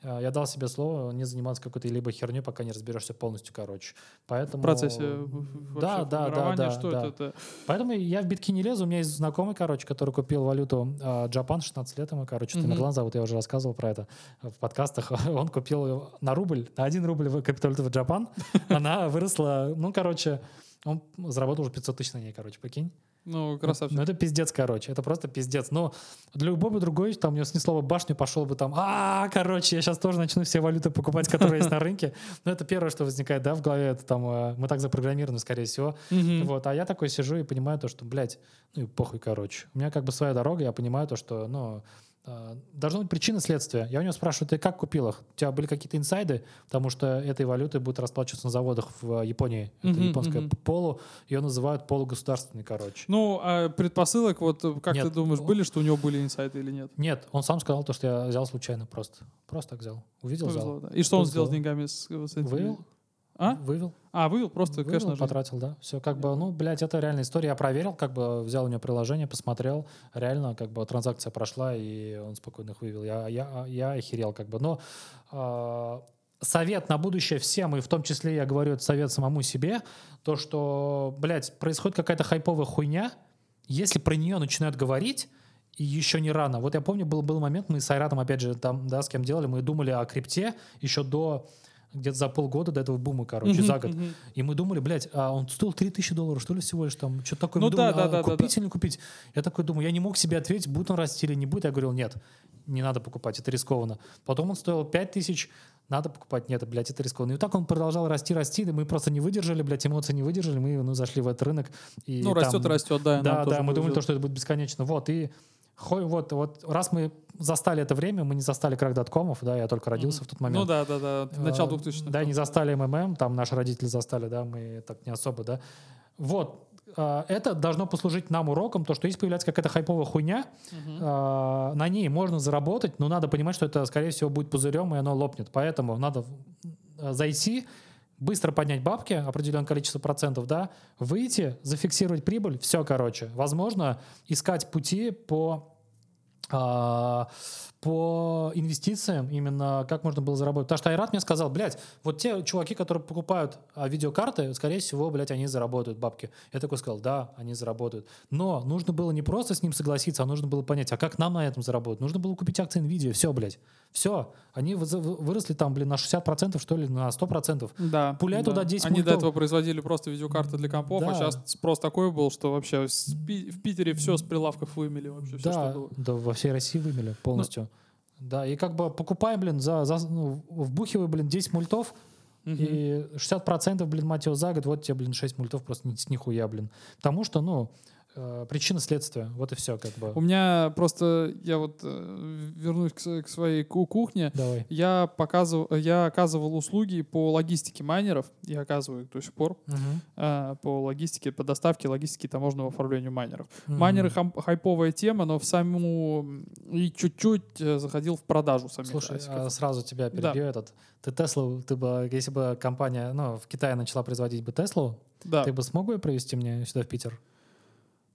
я дал себе слово не заниматься какой-то либо херней, пока не разберешься полностью, короче. Поэтому... В процессе в- Да, да, да, да, что да. это? это? Поэтому я в битки не лезу. У меня есть знакомый, короче, который купил валюту э, Джапан, 16 лет ему, короче, Мгм. Тамерлан зовут, я уже рассказывал про это в подкастах. Он купил на рубль, на один рубль в криптовалюту в Джапан. Она выросла, ну, короче, он заработал уже 500 тысяч на ней, короче, прикинь. Ну, красавчик. Ну, это пиздец, короче. Это просто пиздец. Но для любой бы другой, там, у него снесло бы башню, пошел бы там, а, короче, я сейчас тоже начну все валюты покупать, которые есть на рынке. Но это первое, что возникает, да, в голове. Это там, э, мы так запрограммированы, скорее всего. Вот, а я такой сижу и понимаю то, что, блядь, ну и похуй, короче. У меня как бы своя дорога, я понимаю то, что, ну, э, должна быть причина следствия. Я у него спрашиваю, ты как купил их? У тебя были какие-то инсайды? Потому что этой валютой будет расплачиваться на заводах в Японии. Это Мгм, японская мгм. полу. Ее называют полугосударственный, короче. Ну, а предпосылок, вот э, как Нет. ты думаешь, были, что у него были инсайты или нет? Нет, он сам сказал то, что я взял случайно просто. Просто так взял. Увидел, Повезло, взял. да. И что он Повезло. сделал с деньгами? С, с этими? Вывел? А? Вывел. А, вывел просто Вывел, кэш на потратил, да. Все как бы, ну, блядь, это реальная история. Я проверил, как бы взял у него приложение, посмотрел. Реально, как бы транзакция прошла, и он спокойно их вывел. Я, я, я охерел, как бы. Но а, совет на будущее всем, и в том числе я говорю это совет самому себе, то, что, блядь, происходит какая-то хайповая хуйня, если про нее начинают говорить, и еще не рано. Вот я помню, был, был момент, мы с Айратом, опять же, там, да, с кем делали, мы думали о крипте еще до где-то за полгода до этого бума, короче, Мгм, за год. мгм. И мы думали, блядь, а он стоил 3000 долларов, что ли, всего лишь там, что-то такое. Ну мы думали, да, да, а да, да, купить да. или не купить? Я такой думаю, я не мог себе ответить, будет он расти или не будет. Я говорил, нет, не надо покупать, это рискованно. Потом он стоил 5000, надо покупать, нет, блядь, это рискованно. И вот так он продолжал расти, расти, и мы просто не выдержали, блядь, эмоции не выдержали, мы ну, зашли в этот рынок. И Ну, там- растет, растет, да. Да, да, мы думали, то, что это будет бесконечно. Вот, и вот, вот, раз мы застали это время, мы не застали крах доткомов, да, я только родился в тот момент. Ну да, да, да. Начало А, 2000-х. Да, не застали МММ, там наши родители застали, да, мы так не особо, да. Вот, а, это должно послужить нам уроком, то, что если появляется какая-то хайповая хуйня, а, на ней можно заработать, но надо понимать, что это, скорее всего, будет пузырем, и оно лопнет. Поэтому надо зайти, быстро поднять бабки, определенное количество процентов, да, выйти, зафиксировать прибыль, все, короче. Возможно, искать пути по а, по инвестициям, именно как можно было заработать. Потому что Айрат мне сказал, блядь, вот те чуваки, которые покупают а, видеокарты, скорее всего, блядь, они заработают бабки. Я такой сказал, да, они заработают. Но нужно было не просто с ним согласиться, а нужно было понять, а как нам на этом заработать? Нужно было купить акции NVIDIA, все, блядь. Все. Они вы- выросли там, блин, на 60%, что ли, на 100%. Да. Пуляй да. туда 10 Они до мультов. этого производили просто видеокарты для компов, а Да. сейчас спрос такой был, что вообще в Питере все с прилавков вымели вообще, все, да, что было. да, во всей России вымели полностью. Да, и как бы покупаем, блин, за, за ну, вбухивай, блин, 10 мультов, Мгм. и 60%, блин, мать его, за год, вот тебе, блин, 6 мультов просто ни, с нихуя, блин. Потому что, ну, причина следствия, вот и все, как бы. У меня просто, я вот э, вернусь к, к своей ку- кухне, Давай. я показывал, я оказывал услуги по логистике майнеров, и оказываю их до сих пор, Мгм. э, по логистике, по доставке, логистике таможенного оформлению майнеров. Мгм. Майнеры хам- хайповая тема, но в саму и чуть-чуть э, заходил в продажу самих Слушай, асиков. а сразу тебя Да. перебью этот. Ты Теслу, ты бы, если бы компания, ну, в Китае начала производить бы Теслу, да. ты бы смог бы ее привезти мне сюда в Питер?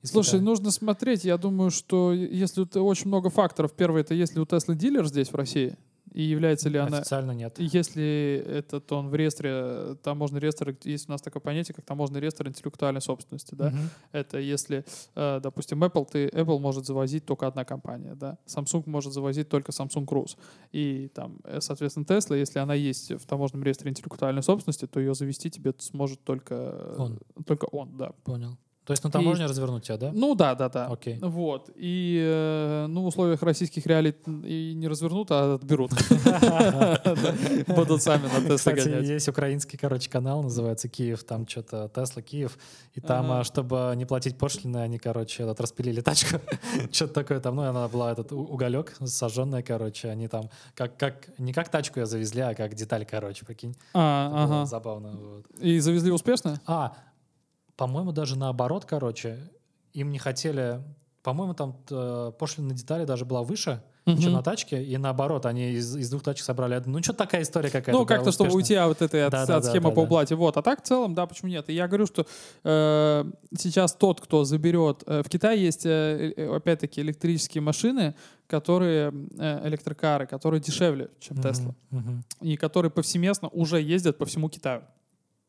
Слушай, Китая? нужно смотреть. Я думаю, что если очень много факторов. Первое, это если у Теслы дилер здесь в России, и является ли она... Официально нет. Если этот он в реестре, таможенный реестр, есть у нас такое понятие, как таможенный реестр интеллектуальной собственности, да? Мгм. Это если, э, допустим, Apple, ты, Apple может завозить только одна компания, да? Samsung может завозить только Samsung Cruise. И там, э, соответственно, Tesla, если она есть в таможенном реестре интеллектуальной собственности, то ее завести тебе сможет только Он. Только он, да. Понял. То есть на таможне развернуть тебя, да? Ну да, да, да. Окей. Вот. И э, ну, в условиях российских реалий и не развернут, а отберут. Будут сами на Кстати, гонять. есть украинский, короче, канал, называется Киев, там что-то Тесла Киев, и там, а, чтобы не платить пошлины, они, короче, этот, распилили тачку, что-то такое там, ну, и она была этот уголек сожженная, короче, они там, как, как, не как тачку ее завезли, а как деталь, короче, прикинь. А, ага. забавно. И завезли успешно? А, по-моему, даже наоборот, короче, им не хотели, по-моему, там э, пошлина на детали даже была выше, чем Мгм. на тачке, и наоборот, они из, из двух тачек собрали одну. Ну, что такая история какая-то. Ну, как-то, чтобы уйти от этой от, Да, от да, схемы да, по да. уплате. Вот. А так в целом, да, почему нет? И я говорю, что э, сейчас тот, кто заберет... э, в Китае есть, э, э, опять-таки, электрические машины, которые, э, электрокары, которые дешевле, чем Тесла. мгм. И которые повсеместно уже ездят по всему Китаю.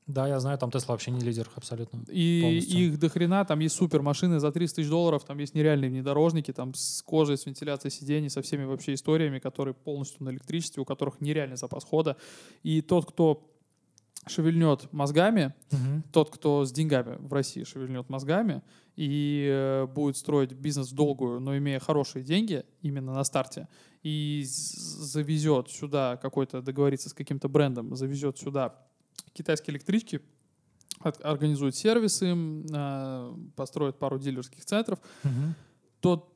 Да, я знаю, там Тесла вообще не лидер абсолютно. И полностью. их до хрена, там есть супер машины за 30 тысяч долларов, там есть нереальные внедорожники, там с кожей, с вентиляцией сидений, со всеми вообще историями, которые полностью на электричестве, у которых нереальный запас хода. И тот, кто шевельнет мозгами, Мгм. тот, кто с деньгами в России шевельнет мозгами и э, будет строить бизнес в долгую, но имея хорошие деньги именно на старте, и завезет сюда какой-то, договорится с каким-то брендом, завезет сюда китайские электрички, организует сервисы, им, э, построит пару дилерских центров, Мгм. тот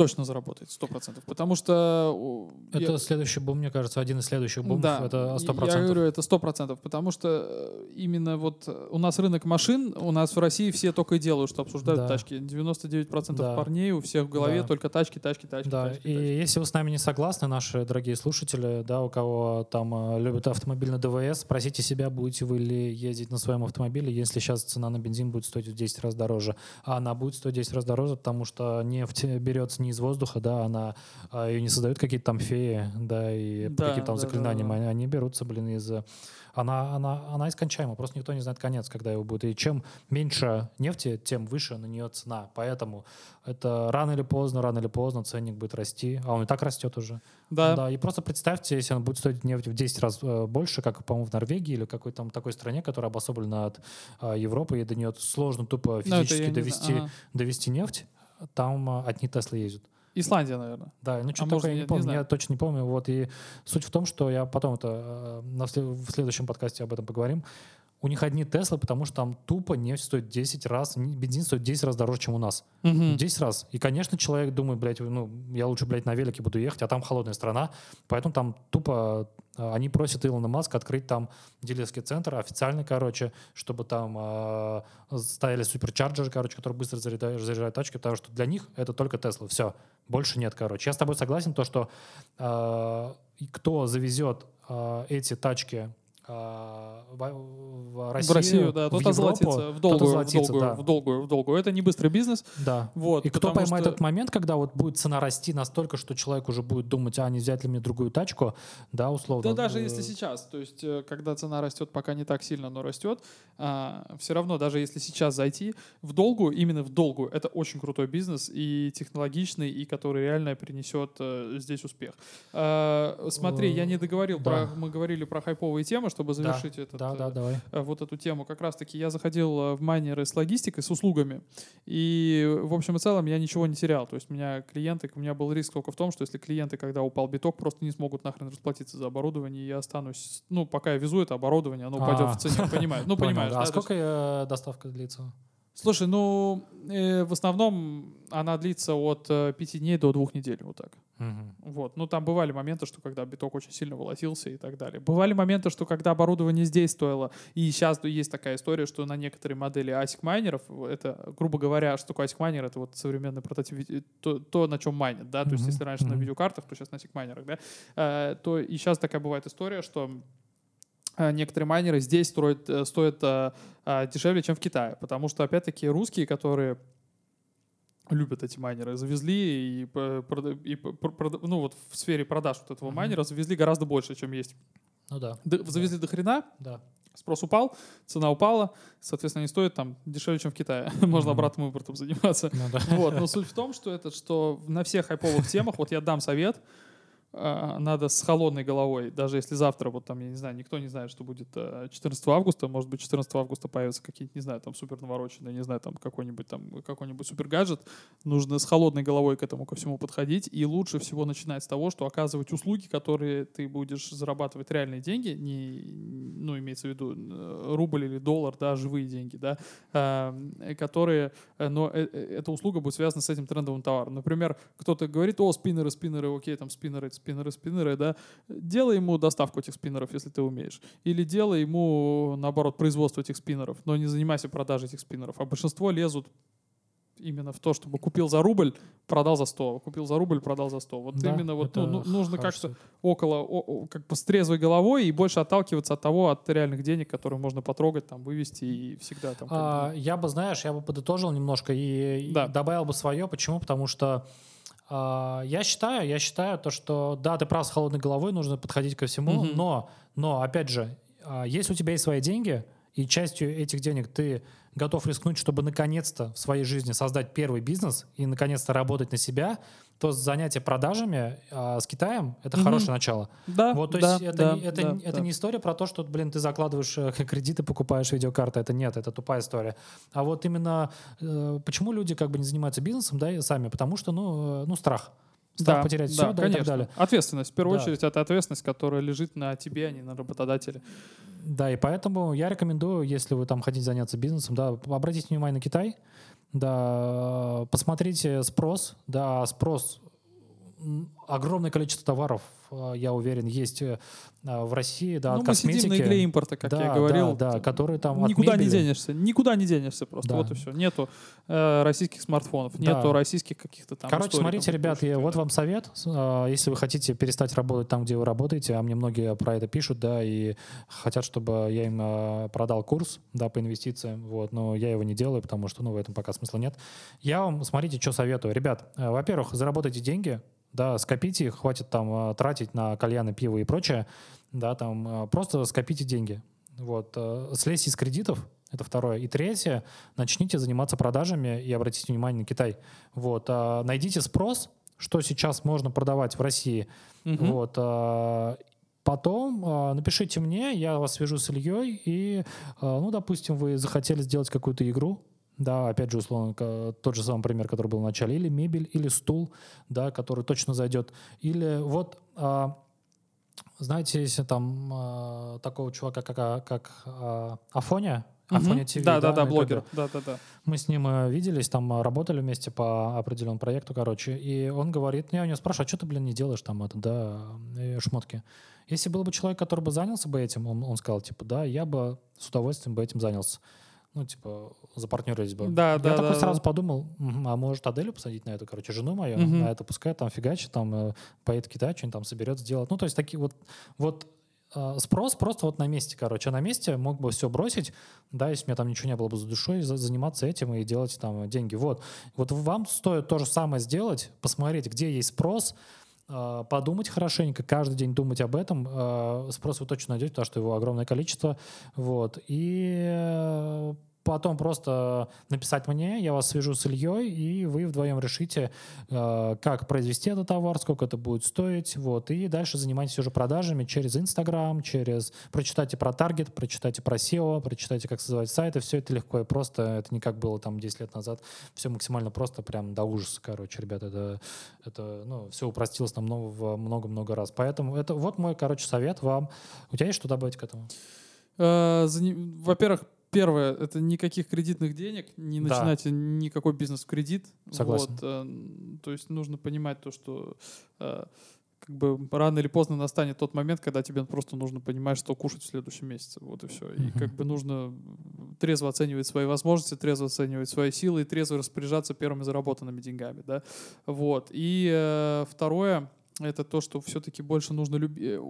точно заработает, сто процентов. Потому что... Это я- следующий бум, мне кажется, один из следующих бумов. да, это сто Я процентов. говорю, это сто процентов, потому что э, именно вот у нас рынок машин, у нас в России все только и делают, что обсуждают Да. тачки. 99% Да. парней, у всех в голове Да. только тачки, тачки, тачки, Да, тачки, и тачки. если вы с нами не согласны, наши дорогие слушатели, да, у кого там э, любят автомобиль на ДВС, спросите себя, будете вы ли ездить на своем автомобиле, если сейчас цена на бензин будет стоить в 10 раз дороже. А она будет стоить в 10 раз дороже, потому что нефть берется не не из воздуха, да, она а, ее не создают какие-то там феи, да, и Да, каким-то там да, заклинанием. да, да. Они, они берутся, блин, из... э, Она, она, она искончаема, просто никто не знает конец, когда его будет. И чем меньше нефти, тем выше на нее цена. Поэтому это рано или поздно, рано или поздно ценник будет расти, а он и так растет уже. Да. и просто представьте, если он будет стоить нефть в 10 раз э, больше, как, по-моему, в Норвегии или какой-то там такой стране, которая обособлена от э, Европы, и до нее сложно тупо Ну, физически довести. Ага. довести нефть, там э, одни Теслы ездят. Исландия, наверное. Да, ну что А такое, может, я не не помню, знаю. я точно не помню. Вот и суть в том, что я потом это след- в следующем подкасте об этом поговорим. У них одни Теслы, потому что там тупо нефть стоит 10 раз, бензин стоит 10 раз дороже, чем у нас. Мгм. 10 раз. И, конечно, человек думает, блядь, ну, я лучше, блядь, на велике буду ехать, а там холодная страна. Поэтому там тупо они просят Илона Маска открыть там дилерский центр официальный, короче, чтобы там э, стояли суперчарджеры, короче, которые быстро заряжают, заряжают тачки, потому что для них это только Тесла. Все. Больше нет, короче. Я с тобой согласен, то, что э, кто завезет э, эти тачки в, в Россию, в Россию, да, в тот Европу, озолотится в долгую, в озолотится, долгую, да. в долгую, в долгую. Это не быстрый бизнес. Да. Вот, И кто поймает что- этот момент, когда вот будет цена расти настолько, что человек уже будет думать, а не взять ли мне другую тачку, да, условно. Да даже э, если сейчас, то есть э, когда цена растет, пока не так сильно, но растет, все равно даже если сейчас зайти в долгую, именно в долгую, это очень крутой бизнес и технологичный, и который реально принесет э, здесь успех. Э, смотри, я не договорил, Да. про, мы говорили про хайповые темы, чтобы Да, завершить этот, Да, э, да, давай. э, вот эту тему. Как раз-таки я заходил э, в майнеры с логистикой, с услугами, и в общем и целом я ничего не терял. То есть у меня клиенты, у меня был риск только в том, что если клиенты, когда упал биток, просто не смогут нахрен расплатиться за оборудование, и я останусь, ну, пока я везу это оборудование, оно упадет А. в цене, понимаешь? Ну, понимаешь, да. да, А сколько э, доставка длится? Слушай, ну, э, в основном она длится от э, пяти дней до двух недель, вот так. Мгм. Вот. Ну, там бывали моменты, что когда биток очень сильно волосился и так далее. Бывали моменты, что когда оборудование здесь стоило, и сейчас есть такая история, что на некоторые модели ASIC майнеров, это, грубо говоря, что такое ASIC майнер, это вот современный прототип, ви- то, то на чем майнят, да, то есть если раньше на мгм. видеокартах, то сейчас на ASIC майнерах, да, Э, то и сейчас такая бывает история, что э, некоторые майнеры здесь строят, э, стоят э, э, дешевле, чем в Китае, потому что, опять-таки, русские, которые любят эти майнеры, завезли и, и прода- ну вот в сфере продаж вот этого Мгм. майнера завезли гораздо больше, чем есть. Ну да, Д- завезли до хрена, да. спрос упал, цена упала, соответственно, они стоят там дешевле, чем в Китае. Можно Мгм. обратным импортом заниматься. Ну да. Вот, но суть в том, что это, что на всех хайповых темах, вот я дам совет, надо с холодной головой, даже если завтра, вот там, я не знаю, никто не знает, что будет э, 14 августа, может быть, 14 августа появятся какие-то, не знаю, там супер навороченные, не знаю, там какой-нибудь там какой-нибудь супер гаджет, нужно с холодной головой к этому ко всему подходить, и лучше всего начинать с того, что оказывать услуги, которые ты будешь зарабатывать реальные деньги, не, ну, имеется в виду э, рубль или доллар, да, живые деньги, да, э, которые, э, но э, э, эта услуга будет связана с этим трендовым товаром. Например, кто-то говорит, о, спиннеры, спиннеры, окей, там спиннеры, спиннеры, спиннеры, да, делай ему доставку этих спиннеров, если ты умеешь. Или делай ему, наоборот, производство этих спиннеров, но не занимайся продажей этих спиннеров. А большинство лезут именно в то, чтобы купил за рубль, продал за 100, купил за рубль, продал за 100. Вот Да, именно вот ну, ну, нужно как-то около, о- как бы с трезвой головой и больше отталкиваться от того, от реальных денег, которые можно потрогать, там, вывести и всегда там. А, я бы, знаешь, я бы подытожил немножко и, и Да. добавил бы свое. Почему? Потому что я считаю, я считаю то, что да, ты прав с холодной головой, нужно подходить ко всему, Мгм. но, но опять же, а, если у тебя есть свои деньги и частью этих денег ты готов рискнуть, чтобы наконец-то в своей жизни создать первый бизнес и наконец-то работать на себя, то занятие продажами а, с Китаем это Мгм. хорошее начало. Да, Вот, то да, есть это, да, это, да, это да. не история про то, что, блин, ты закладываешь э, кредиты, покупаешь видеокарты. Это нет, это тупая история. А вот именно э, почему люди как бы не занимаются бизнесом, да, и сами? Потому что, ну, э, ну страх. Страх Да, потерять да, все, да, и так конечно. далее. Ответственность. В первую Да. очередь, это ответственность, которая лежит на тебе, а не на работодателе. Да, и поэтому я рекомендую, если вы там хотите заняться бизнесом, да, обратите внимание на Китай, да, посмотрите спрос, да, спрос огромное количество товаров, э, я уверен, есть э, в России, да, ну, от мы сидим на игле импорта, как да, я говорил. Да, да, которые там Никуда не денешься, никуда не денешься просто, да. вот и все. Нету э, российских смартфонов, да. нету российских каких-то там Короче, историй, смотрите, ребят, я, вот вам совет, э, если вы хотите перестать работать там, где вы работаете, а мне многие про это пишут, да, и хотят, чтобы я им э, продал курс, да, по инвестициям, вот, но я его не делаю, потому что, ну, в этом пока смысла нет. Я вам, смотрите, что советую. Ребят, э, во-первых, заработайте деньги, да, скопите их, хватит там э, тратить на кальяны, пиво и прочее, да, там э, просто скопите деньги. Вот, э, слезьте из кредитов, это второе. И третье, начните заниматься продажами и обратите внимание на Китай. Вот, найдите спрос, что сейчас можно продавать в России. Угу. Вот, Потом напишите мне, я вас свяжу с Ильей, и, ну, допустим, вы захотели сделать какую-то игру, да, опять же, условно, тот же самый пример, который был в начале, или мебель, или стул, да, который точно зайдет, или вот, а, знаете, если там а, такого чувака, как, как а, Афоня, Афоня ТВ, да, да, да, блогер, да, да, да. Мы с ним э, виделись, там э, работали вместе по определенному проекту, короче, и он говорит, я у него спрашиваю, а что ты, блин, не делаешь там это, да, шмотки? Если был бы человек, который бы занялся бы этим, он, он сказал, типа, да, я бы с удовольствием бы этим занялся ну, типа, запартнерились бы. Да, я да, такой да, сразу да. подумал, а может Аделю посадить на это, короче, жену мою, Мгм. на это пускай там фигачит, там э, поедет в Китай, что-нибудь там соберет, сделать. Ну, то есть такие вот, вот э, спрос просто вот на месте, короче. А на месте мог бы все бросить, да, если у меня там ничего не было бы за душой, за- заниматься этим и делать там деньги. Вот. Вот вам стоит то же самое сделать, посмотреть, где есть спрос, подумать хорошенько, каждый день думать об этом. э, Спрос вы точно найдете, потому что его огромное количество. Вот. И э, потом просто написать мне, я вас свяжу с Ильей, и вы вдвоем решите, э, как произвести этот товар, сколько это будет стоить, вот, и дальше занимайтесь уже продажами через Инстаграм, через... Прочитайте про таргет, прочитайте про SEO, прочитайте, как создавать сайты, все это легко и просто, это не как было там 10 лет назад, все максимально просто, прям до ужаса, короче, ребята, это, это ну, все упростилось нам много-много раз, поэтому это вот мой, короче, совет вам. У тебя есть что добавить к этому? Э, Во-первых, первое, это никаких кредитных денег, не Да. начинайте никакой бизнес в кредит. Согласен. Вот, э, то есть нужно понимать то, что э, как бы рано или поздно настанет тот момент, когда тебе просто нужно понимать, что кушать в следующем месяце. Вот и все. И как бы нужно трезво оценивать свои возможности, трезво оценивать свои силы и трезво распоряжаться первыми заработанными деньгами. Да? Вот. И э, второе, это то, что все-таки больше нужно любить,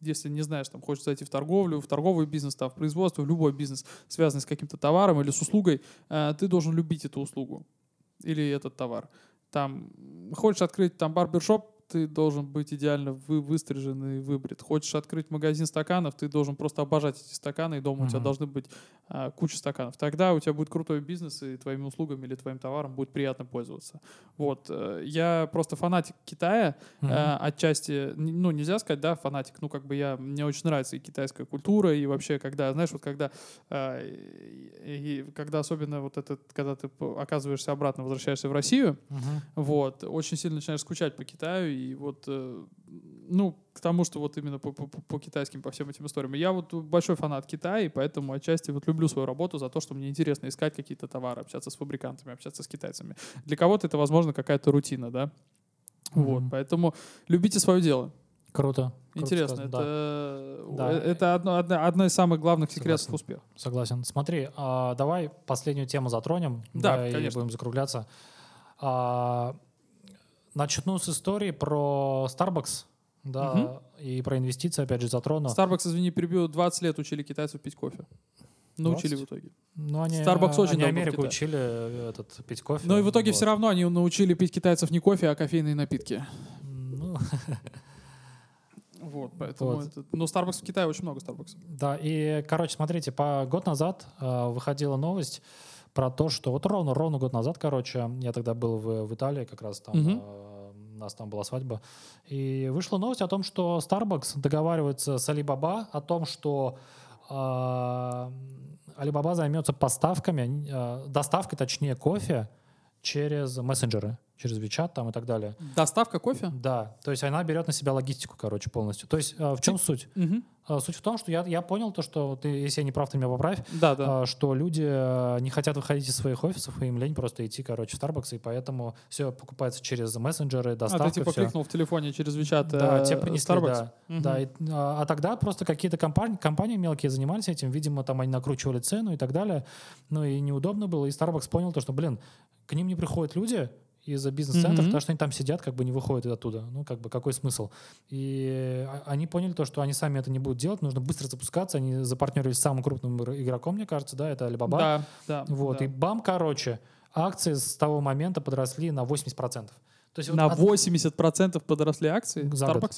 если не знаешь, там, хочешь зайти в торговлю, в торговый бизнес, там, в производство, в любой бизнес, связанный с каким-то товаром или с услугой, э, ты должен любить эту услугу или этот товар. Там, хочешь открыть там барбершоп, ты должен быть идеально вы, выстрижен и выбрит. Хочешь открыть магазин стаканов, ты должен просто обожать эти стаканы, и дома у тебя должны быть а, куча стаканов. Тогда у тебя будет крутой бизнес, и твоими услугами или твоим товаром будет приятно пользоваться. Вот. э, Я просто фанатик Китая. Э, отчасти, ну, нельзя сказать, да, фанатик, ну, как бы я, мне очень нравится и китайская культура, и вообще, когда, знаешь, вот когда, э, и, и когда особенно вот этот, когда ты оказываешься обратно, возвращаешься в Россию, Мгм. вот, очень сильно начинаешь скучать по Китаю, и вот, э, ну, к тому, что вот именно по, по, по- китайским, по всем этим историям. И Я вот большой фанат Китая, и поэтому отчасти вот люблю свою работу за то, что мне интересно искать какие-то товары, общаться с фабрикантами, общаться с китайцами. Для кого-то это, возможно, какая-то рутина, да? Вот, Мгм. поэтому любите свое дело. Круто. Круто Интересно, да. это, Да. э, это одно, одна, одна из самых главных секретов Согласен. успеха. Согласен. Смотри, а, давай последнюю тему затронем. Да, и конечно. будем закругляться. А, начну с истории про Starbucks, да, и про инвестиции, опять же, затрону. Starbucks, извини, перебью, 20 лет учили китайцев пить кофе. Научили 20? в итоге. Ну, они, Starbucks очень они Америку учили э, этот, пить кофе. Но и в итоге вот. все равно они научили пить китайцев не кофе, а кофейные напитки. Ну, Вот, поэтому Вот. это... Но Starbucks в Китае очень много Starbucks. да, и, короче, смотрите, по год назад э, выходила новость про то, что вот ровно, ровно год назад, короче, я тогда был в, в Италии, как раз там Мгм. э, у нас там была свадьба, и вышла новость о том, что Starbucks договаривается с Alibaba о том, что э, Alibaba займется поставками, э, доставкой, точнее, кофе через мессенджеры. Через WeChat там и так далее. Доставка кофе? Да, то есть она берет на себя логистику, короче, полностью. То есть э, в чем суть? Мгм. Э, Суть в том, что я, я понял то, что ты, если я не прав, ты меня поправь, Да, да. а, что люди э, не хотят выходить из своих офисов, и им лень просто идти, короче, в Starbucks, и поэтому все покупается через мессенджеры, А доставка, ты типа всё. кликнул в телефоне через WeChat Да, э, тебе принесли, Starbucks? да. Мгм. Да, и, а, а тогда просто какие-то компании, компании мелкие занимались этим, видимо, там они накручивали цену и так далее, ну и неудобно было, и Starbucks понял то, что, блин, к ним не приходят люди из-за бизнес-центров, Мгм. потому что они там сидят, как бы не выходят оттуда. Ну, как бы, какой смысл? И а- они поняли то, что они сами это не будут делать, нужно быстро запускаться, они запартнерились с самым крупным игр- игроком, мне кажется, да, это Alibaba. Да, да. Вот, да. и бам, короче, акции с того момента подросли на 80%. То есть вот На от- 80% подросли акции в За год.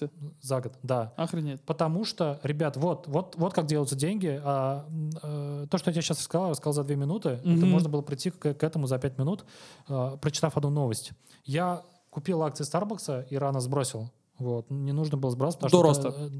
За год, да. Охренеть. Потому что, ребят, вот, вот, вот как делаются деньги. А, э, то, что я тебе сейчас рассказал, я рассказал за две минуты. Это Мгм. можно было прийти к, к этому за пять минут, э, прочитав одну новость. Я купил акции Старбакса и рано сбросил. Вот. Не нужно было сбрасывать. До что роста. это, э,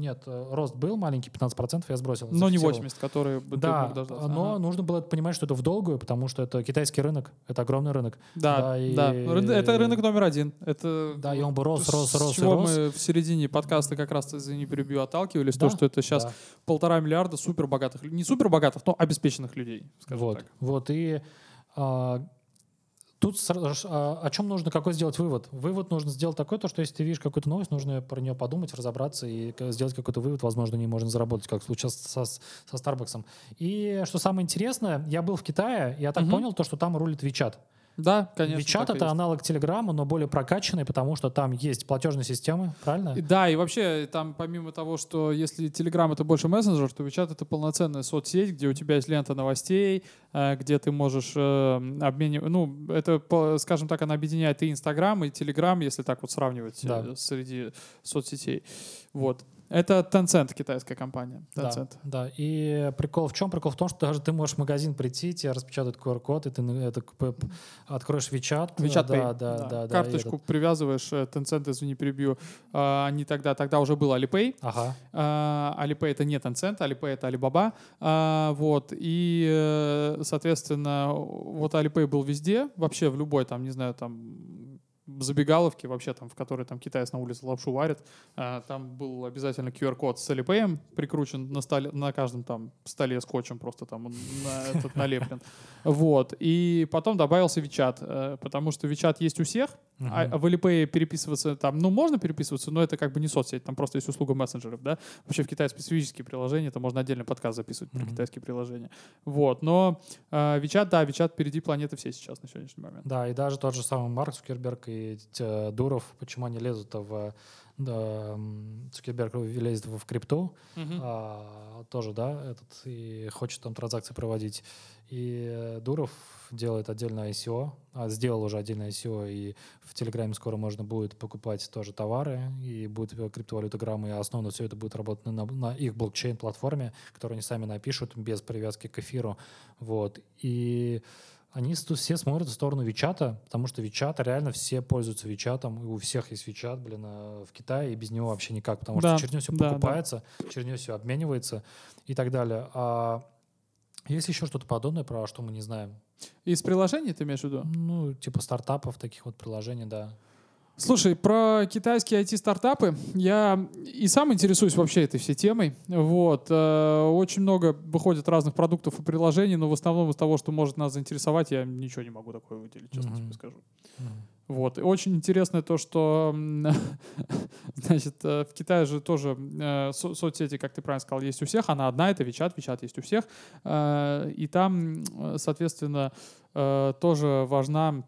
нет, э, рост был маленький, 15%, я сбросил. Но не зафиксировал. 80, которые бы ты Да, мог дождаться. но Ага. нужно было понимать, что это в долгую, потому что это китайский рынок, это огромный рынок. Да, да, и- да. Это рынок номер один. Это Да, и он бы рос, с рос, рос, и чего рос. мы в середине подкаста как раз, извини, перебью, отталкивались, то, Да, что это сейчас да. полтора миллиарда супер богатых, не супер богатых, но обеспеченных людей, скажем Вот, так. вот и а, тут а, о чем нужно, какой сделать вывод? Вывод нужно сделать такой, то, что если ты видишь какую-то новость, нужно про нее подумать, разобраться и сделать какой-то вывод, возможно, не можно заработать, как случилось со, со Starbucks. И что самое интересное, я был в Китае, я так Мгм. понял, то, что там рулит WeChat. Да, конечно. WeChat это аналог Телеграма, но более прокачанный, потому что там есть платежные системы, правильно? Да, и вообще там помимо того, что если Telegram это больше мессенджер, то WeChat это полноценная соцсеть, где у тебя есть лента новостей, э, где ты можешь обменивать, ну, это, скажем так, она объединяет и Instagram, и Telegram, если так вот сравнивать э, Да. среди соцсетей. Вот. Это Tencent, китайская компания. Tencent. Да, да. И прикол в чем? Прикол в том, что даже ты можешь в магазин прийти, тебе распечатают QR-код, и ты это, откроешь WeChat. WeChat да, Pay. да, да, да, и Карточку этот- привязываешь, э, Tencent, извини, перебью. А, Они тогда, тогда уже был Alipay. Ага. А, Alipay это не Tencent, Alipay это Alibaba. А, вот. И, э, соответственно, вот Alipay был везде, вообще в любой, там, не знаю, там забегаловке вообще там, в которой там китаец на улице лапшу варит, а, там был обязательно QR-код с Alipay прикручен на, столе, на каждом там столе скотчем просто там на, этот налеплен. Вот. И потом добавился WeChat, э, потому что WeChat есть у всех, а Мгм. в Alipay переписываться там, ну, можно переписываться, но это как бы не соцсеть, там просто есть услуга мессенджеров, да. Вообще в Китае специфические приложения, это можно отдельно подкаст записывать про Мгм. китайские приложения. Вот, но э, WeChat, да, WeChat впереди планеты все сейчас на сегодняшний момент. Да, и даже тот же самый Марк Цукерберг и э, Дуров, почему они лезут в... да, Цукерберг лезет в крипту, Мгм. а, тоже, да, этот, и хочет там транзакции проводить. И Дуров делает отдельное ICO, а, сделал уже отдельное ICO, и в Телеграме скоро можно будет покупать тоже товары, и будет э, криптовалютограммы, и основно все это будет работать на, на их блокчейн-платформе, которую они сами напишут без привязки к эфиру. Вот. И они все смотрят в сторону Вичата, потому что Вичат реально все пользуются Вичатом, и у всех есть Вичат, блин, а в Китае, и без него вообще никак, потому Да, что через него все да, да. покупается, через него все обменивается и так далее. А есть еще что-то подобное, про что мы не знаем? Из приложений ты имеешь в виду? Ну, типа стартапов, таких вот приложений, да. Слушай, про китайские IT-стартапы я и сам интересуюсь вообще этой всей темой. Вот. э, Очень много выходит разных продуктов и приложений, но в основном из того, что может нас заинтересовать, я ничего не могу такое выделить, честно Мгм. тебе скажу. Мгм. Вот. И очень интересно то, что значит, э, в Китае же тоже э, со- соцсети, как ты правильно сказал, есть у всех. Она одна, это WeChat, WeChat есть у всех. И там, соответственно, тоже важна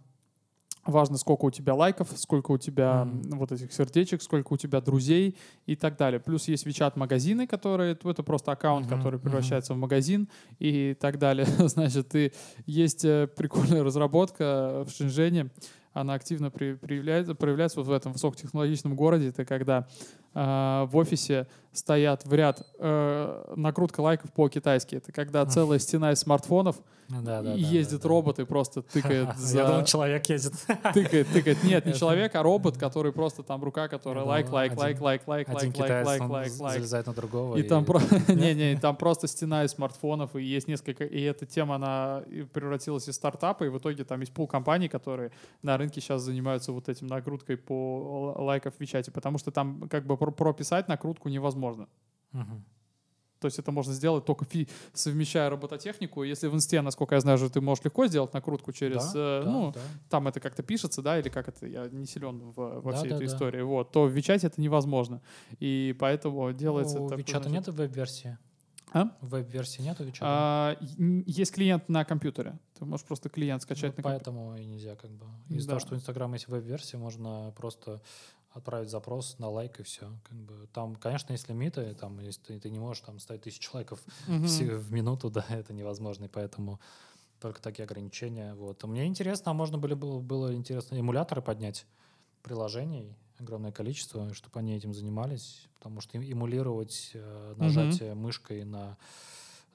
Важно, сколько у тебя лайков, сколько у тебя м, вот этих сердечек, сколько у тебя друзей и так далее. Плюс есть WeChat магазины, которые это просто аккаунт, Мгм, который превращается в магазин и так далее. Значит, и есть э, прикольная разработка в Шэньчжэне. Она активно при- проявляется, проявляется вот в этом высокотехнологичном городе. Это когда в офисе стоят в ряд э, накрутка лайков по-китайски. Это когда целая стена из смартфонов, да, да, и ездит да, да. робот и просто тыкает за... Я думал, человек ездит. Тыкает, тыкает. Нет, не человек, а робот, который просто там рука, которая лайк, лайк, лайк, лайк, лайк, лайк, лайк, лайк, лайк, лайк. залезает на другого. И там про... Нет? не-не, там просто стена из смартфонов, и есть несколько... И эта тема, она превратилась из стартапа, и в итоге там есть пул компаний, которые на рынке сейчас занимаются вот этим накруткой по лайков в Вичате, потому что там как бы прописать накрутку невозможно. Мгм. То есть это можно сделать только фи- совмещая робототехнику. Если в инсте, насколько я знаю, же ты можешь легко сделать накрутку через... Да, э, да, ну, да. там это как-то пишется, да, или как это, я не силен в- во Да, всей да, этой да. истории, вот, то в Вичате это невозможно. И поэтому делается... У такой, Вичата значит, нет веб-версии? А? Веб-версии нету Вичата? А, есть клиент на компьютере. Ты можешь просто клиент скачать Вот на компьютер. поэтому и нельзя как бы. Из-за Да. того, что у Инстаграма есть веб-версия, можно просто отправить запрос на лайк и все. Как бы. Там, конечно, есть лимиты, там, если ты, ты не можешь там ставить тысячу лайков Мгм. в минуту, да, это невозможно, и поэтому только такие ограничения. Вот. А Мне интересно, а можно были, было, было интересно эмуляторы поднять приложений, огромное количество, чтобы они этим занимались, потому что эмулировать э, нажатие мышкой на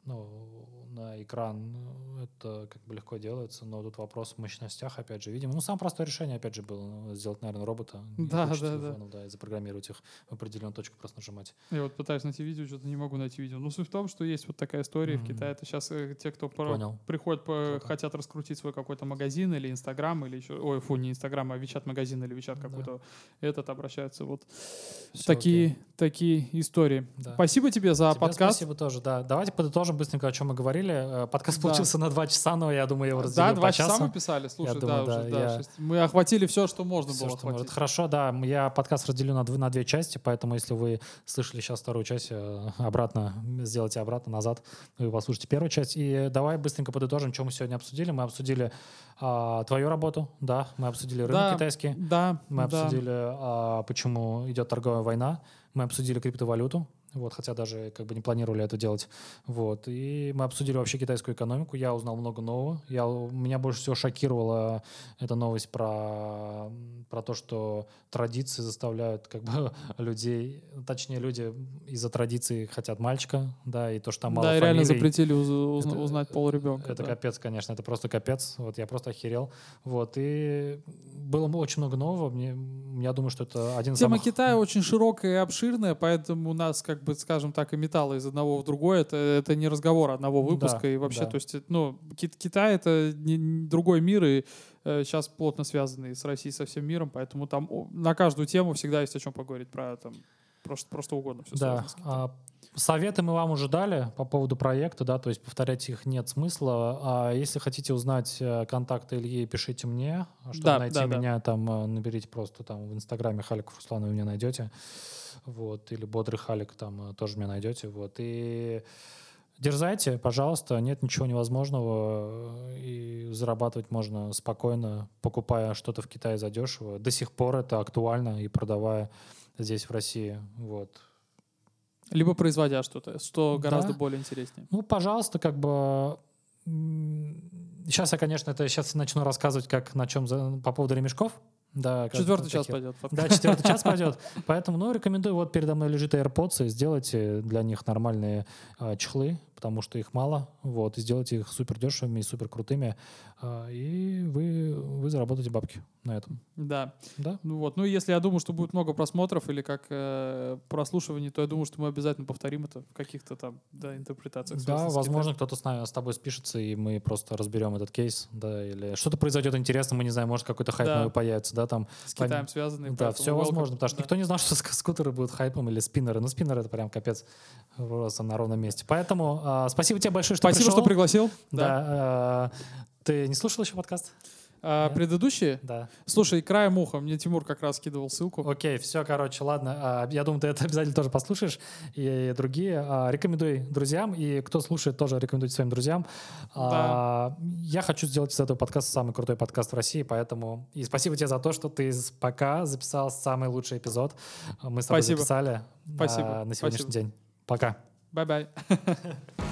ну, на экран, ну, это как бы легко делается, но тут вопрос в мощностях, опять же, видимо. Ну, самое простое решение, опять же, было ну, сделать, наверное, робота, и Да, кучу да, да. телефонов, да, и запрограммировать их в определенную точку, просто нажимать. Я вот пытаюсь найти видео, что-то не могу найти видео. Ну, суть в том, что есть вот такая история в Мгм. Китае. Это сейчас те, кто Понял. приходят, по- хотят раскрутить свой какой-то магазин или Инстаграм, или еще... Ой, фу, не Инстаграм, а Вичат магазин или Вичат Да. какой-то. Этот обращаются вот в Всё такие, окей. такие истории. Да. Спасибо тебе за Тебе подкаст. спасибо тоже, да. Давайте подытожим быстренько, о чем мы говорили. Э, Подкаст Да. получился на два часа, но я думаю, я его разделил Да, два часа мы писали. Слушай, думаю, да, да, уже, да, я-. Мы охватили все, что можно Всё, было что охватить. Хорошо, да. Я подкаст разделю на, дв- на две части, поэтому если вы слышали сейчас вторую часть, э, обратно сделайте обратно, назад, вы послушайте первую часть. И давай быстренько подытожим, что мы сегодня обсудили. Мы обсудили а, твою работу, да, мы обсудили рынок Да, китайский, Да, мы да. обсудили, а, почему идет торговая война, мы обсудили криптовалюту, вот, хотя даже как бы не планировали это делать. Вот. И мы обсудили вообще китайскую экономику. Я узнал много нового. Я, меня больше всего шокировала эта новость про, про то, что традиции заставляют как бы людей, точнее люди из-за традиций хотят мальчика, да, и то, что там мало Да, и реально фамилий. запретили уз- узна- Это- узнать пол ребенка. Это да. капец, конечно, это просто капец. Вот я просто охерел. Вот и было очень много нового. Мне, я думаю, что это один из Тема самых... Китая очень широкая и обширная, поэтому у нас, как бы, скажем так, и металла из одного в другое. Это, это не разговор одного выпуска. Да, и вообще, да. то есть, ну, Ки- Китай — это не- другой мир, и сейчас плотно связанный с Россией, со всем миром, поэтому там на каждую тему всегда есть о чем поговорить, про там, просто, просто угодно. Все Да. а, советы мы вам уже дали по поводу проекта, да, то есть повторять их нет смысла. А если хотите узнать э, контакты Ильи, пишите мне. Чтобы Да, найти да, да. меня, там э, наберите просто там в Инстаграме Халиков Руслан, вы меня найдете. Вот. Или Бодрый Халик там э, тоже меня найдете. Вот. И Дерзайте, пожалуйста, нет ничего невозможного, э, и зарабатывать можно спокойно, покупая что-то в Китае задешево. До сих пор это актуально и продавая здесь, в России. Вот. Либо производя что-то, что Да. гораздо более интереснее. Ну, пожалуйста, как бы... Сейчас я, конечно, это сейчас начну рассказывать, как на чем за, по поводу ремешков. Да, Четвертый час пойдет. Да, четвертый час пойдет. Поэтому, ну, рекомендую, вот передо мной лежит AirPods, сделайте для них нормальные а, чехлы, потому что их мало, вот, и сделайте их супер дешевыми и супер крутыми, а, и вы, вы заработаете бабки на этом. Да. Да? Ну вот, ну если я думаю, что будет много просмотров или как э, прослушиваний, то я думаю, что мы обязательно повторим это в каких-то там да, интерпретациях. Да, возможно, кто-то с, нами, с тобой спишется, и мы просто разберем этот кейс, да, или что-то произойдет интересно, мы не знаем, может какой-то хайп Да. новый появится, да, там. С Китаем связанные. Да, все welcome. возможно, потому что Да. никто не знал, что ск- скутеры будут хайпом или спиннеры. Ну, спиннеры это прям капец просто на ровном месте. Поэтому а, спасибо тебе большое, что Спасибо, пришел. что пригласил. Да. Да. а, ты не слушал еще подкаст? А, Нет? предыдущие? Да. Слушай, краем уха. Мне Тимур как раз скидывал ссылку. Окей, все, короче, ладно. А, Я думаю, ты это обязательно тоже послушаешь. И другие. Рекомендуй друзьям. И кто слушает, тоже рекомендуйте своим друзьям. А, Я хочу сделать из этого подкаста самый крутой подкаст в России, поэтому... И спасибо тебе за то, что ты пока записал самый лучший эпизод. Мы с тобой Спасибо. записали Спасибо. на сегодняшний Спасибо. день. Пока. Bye bye.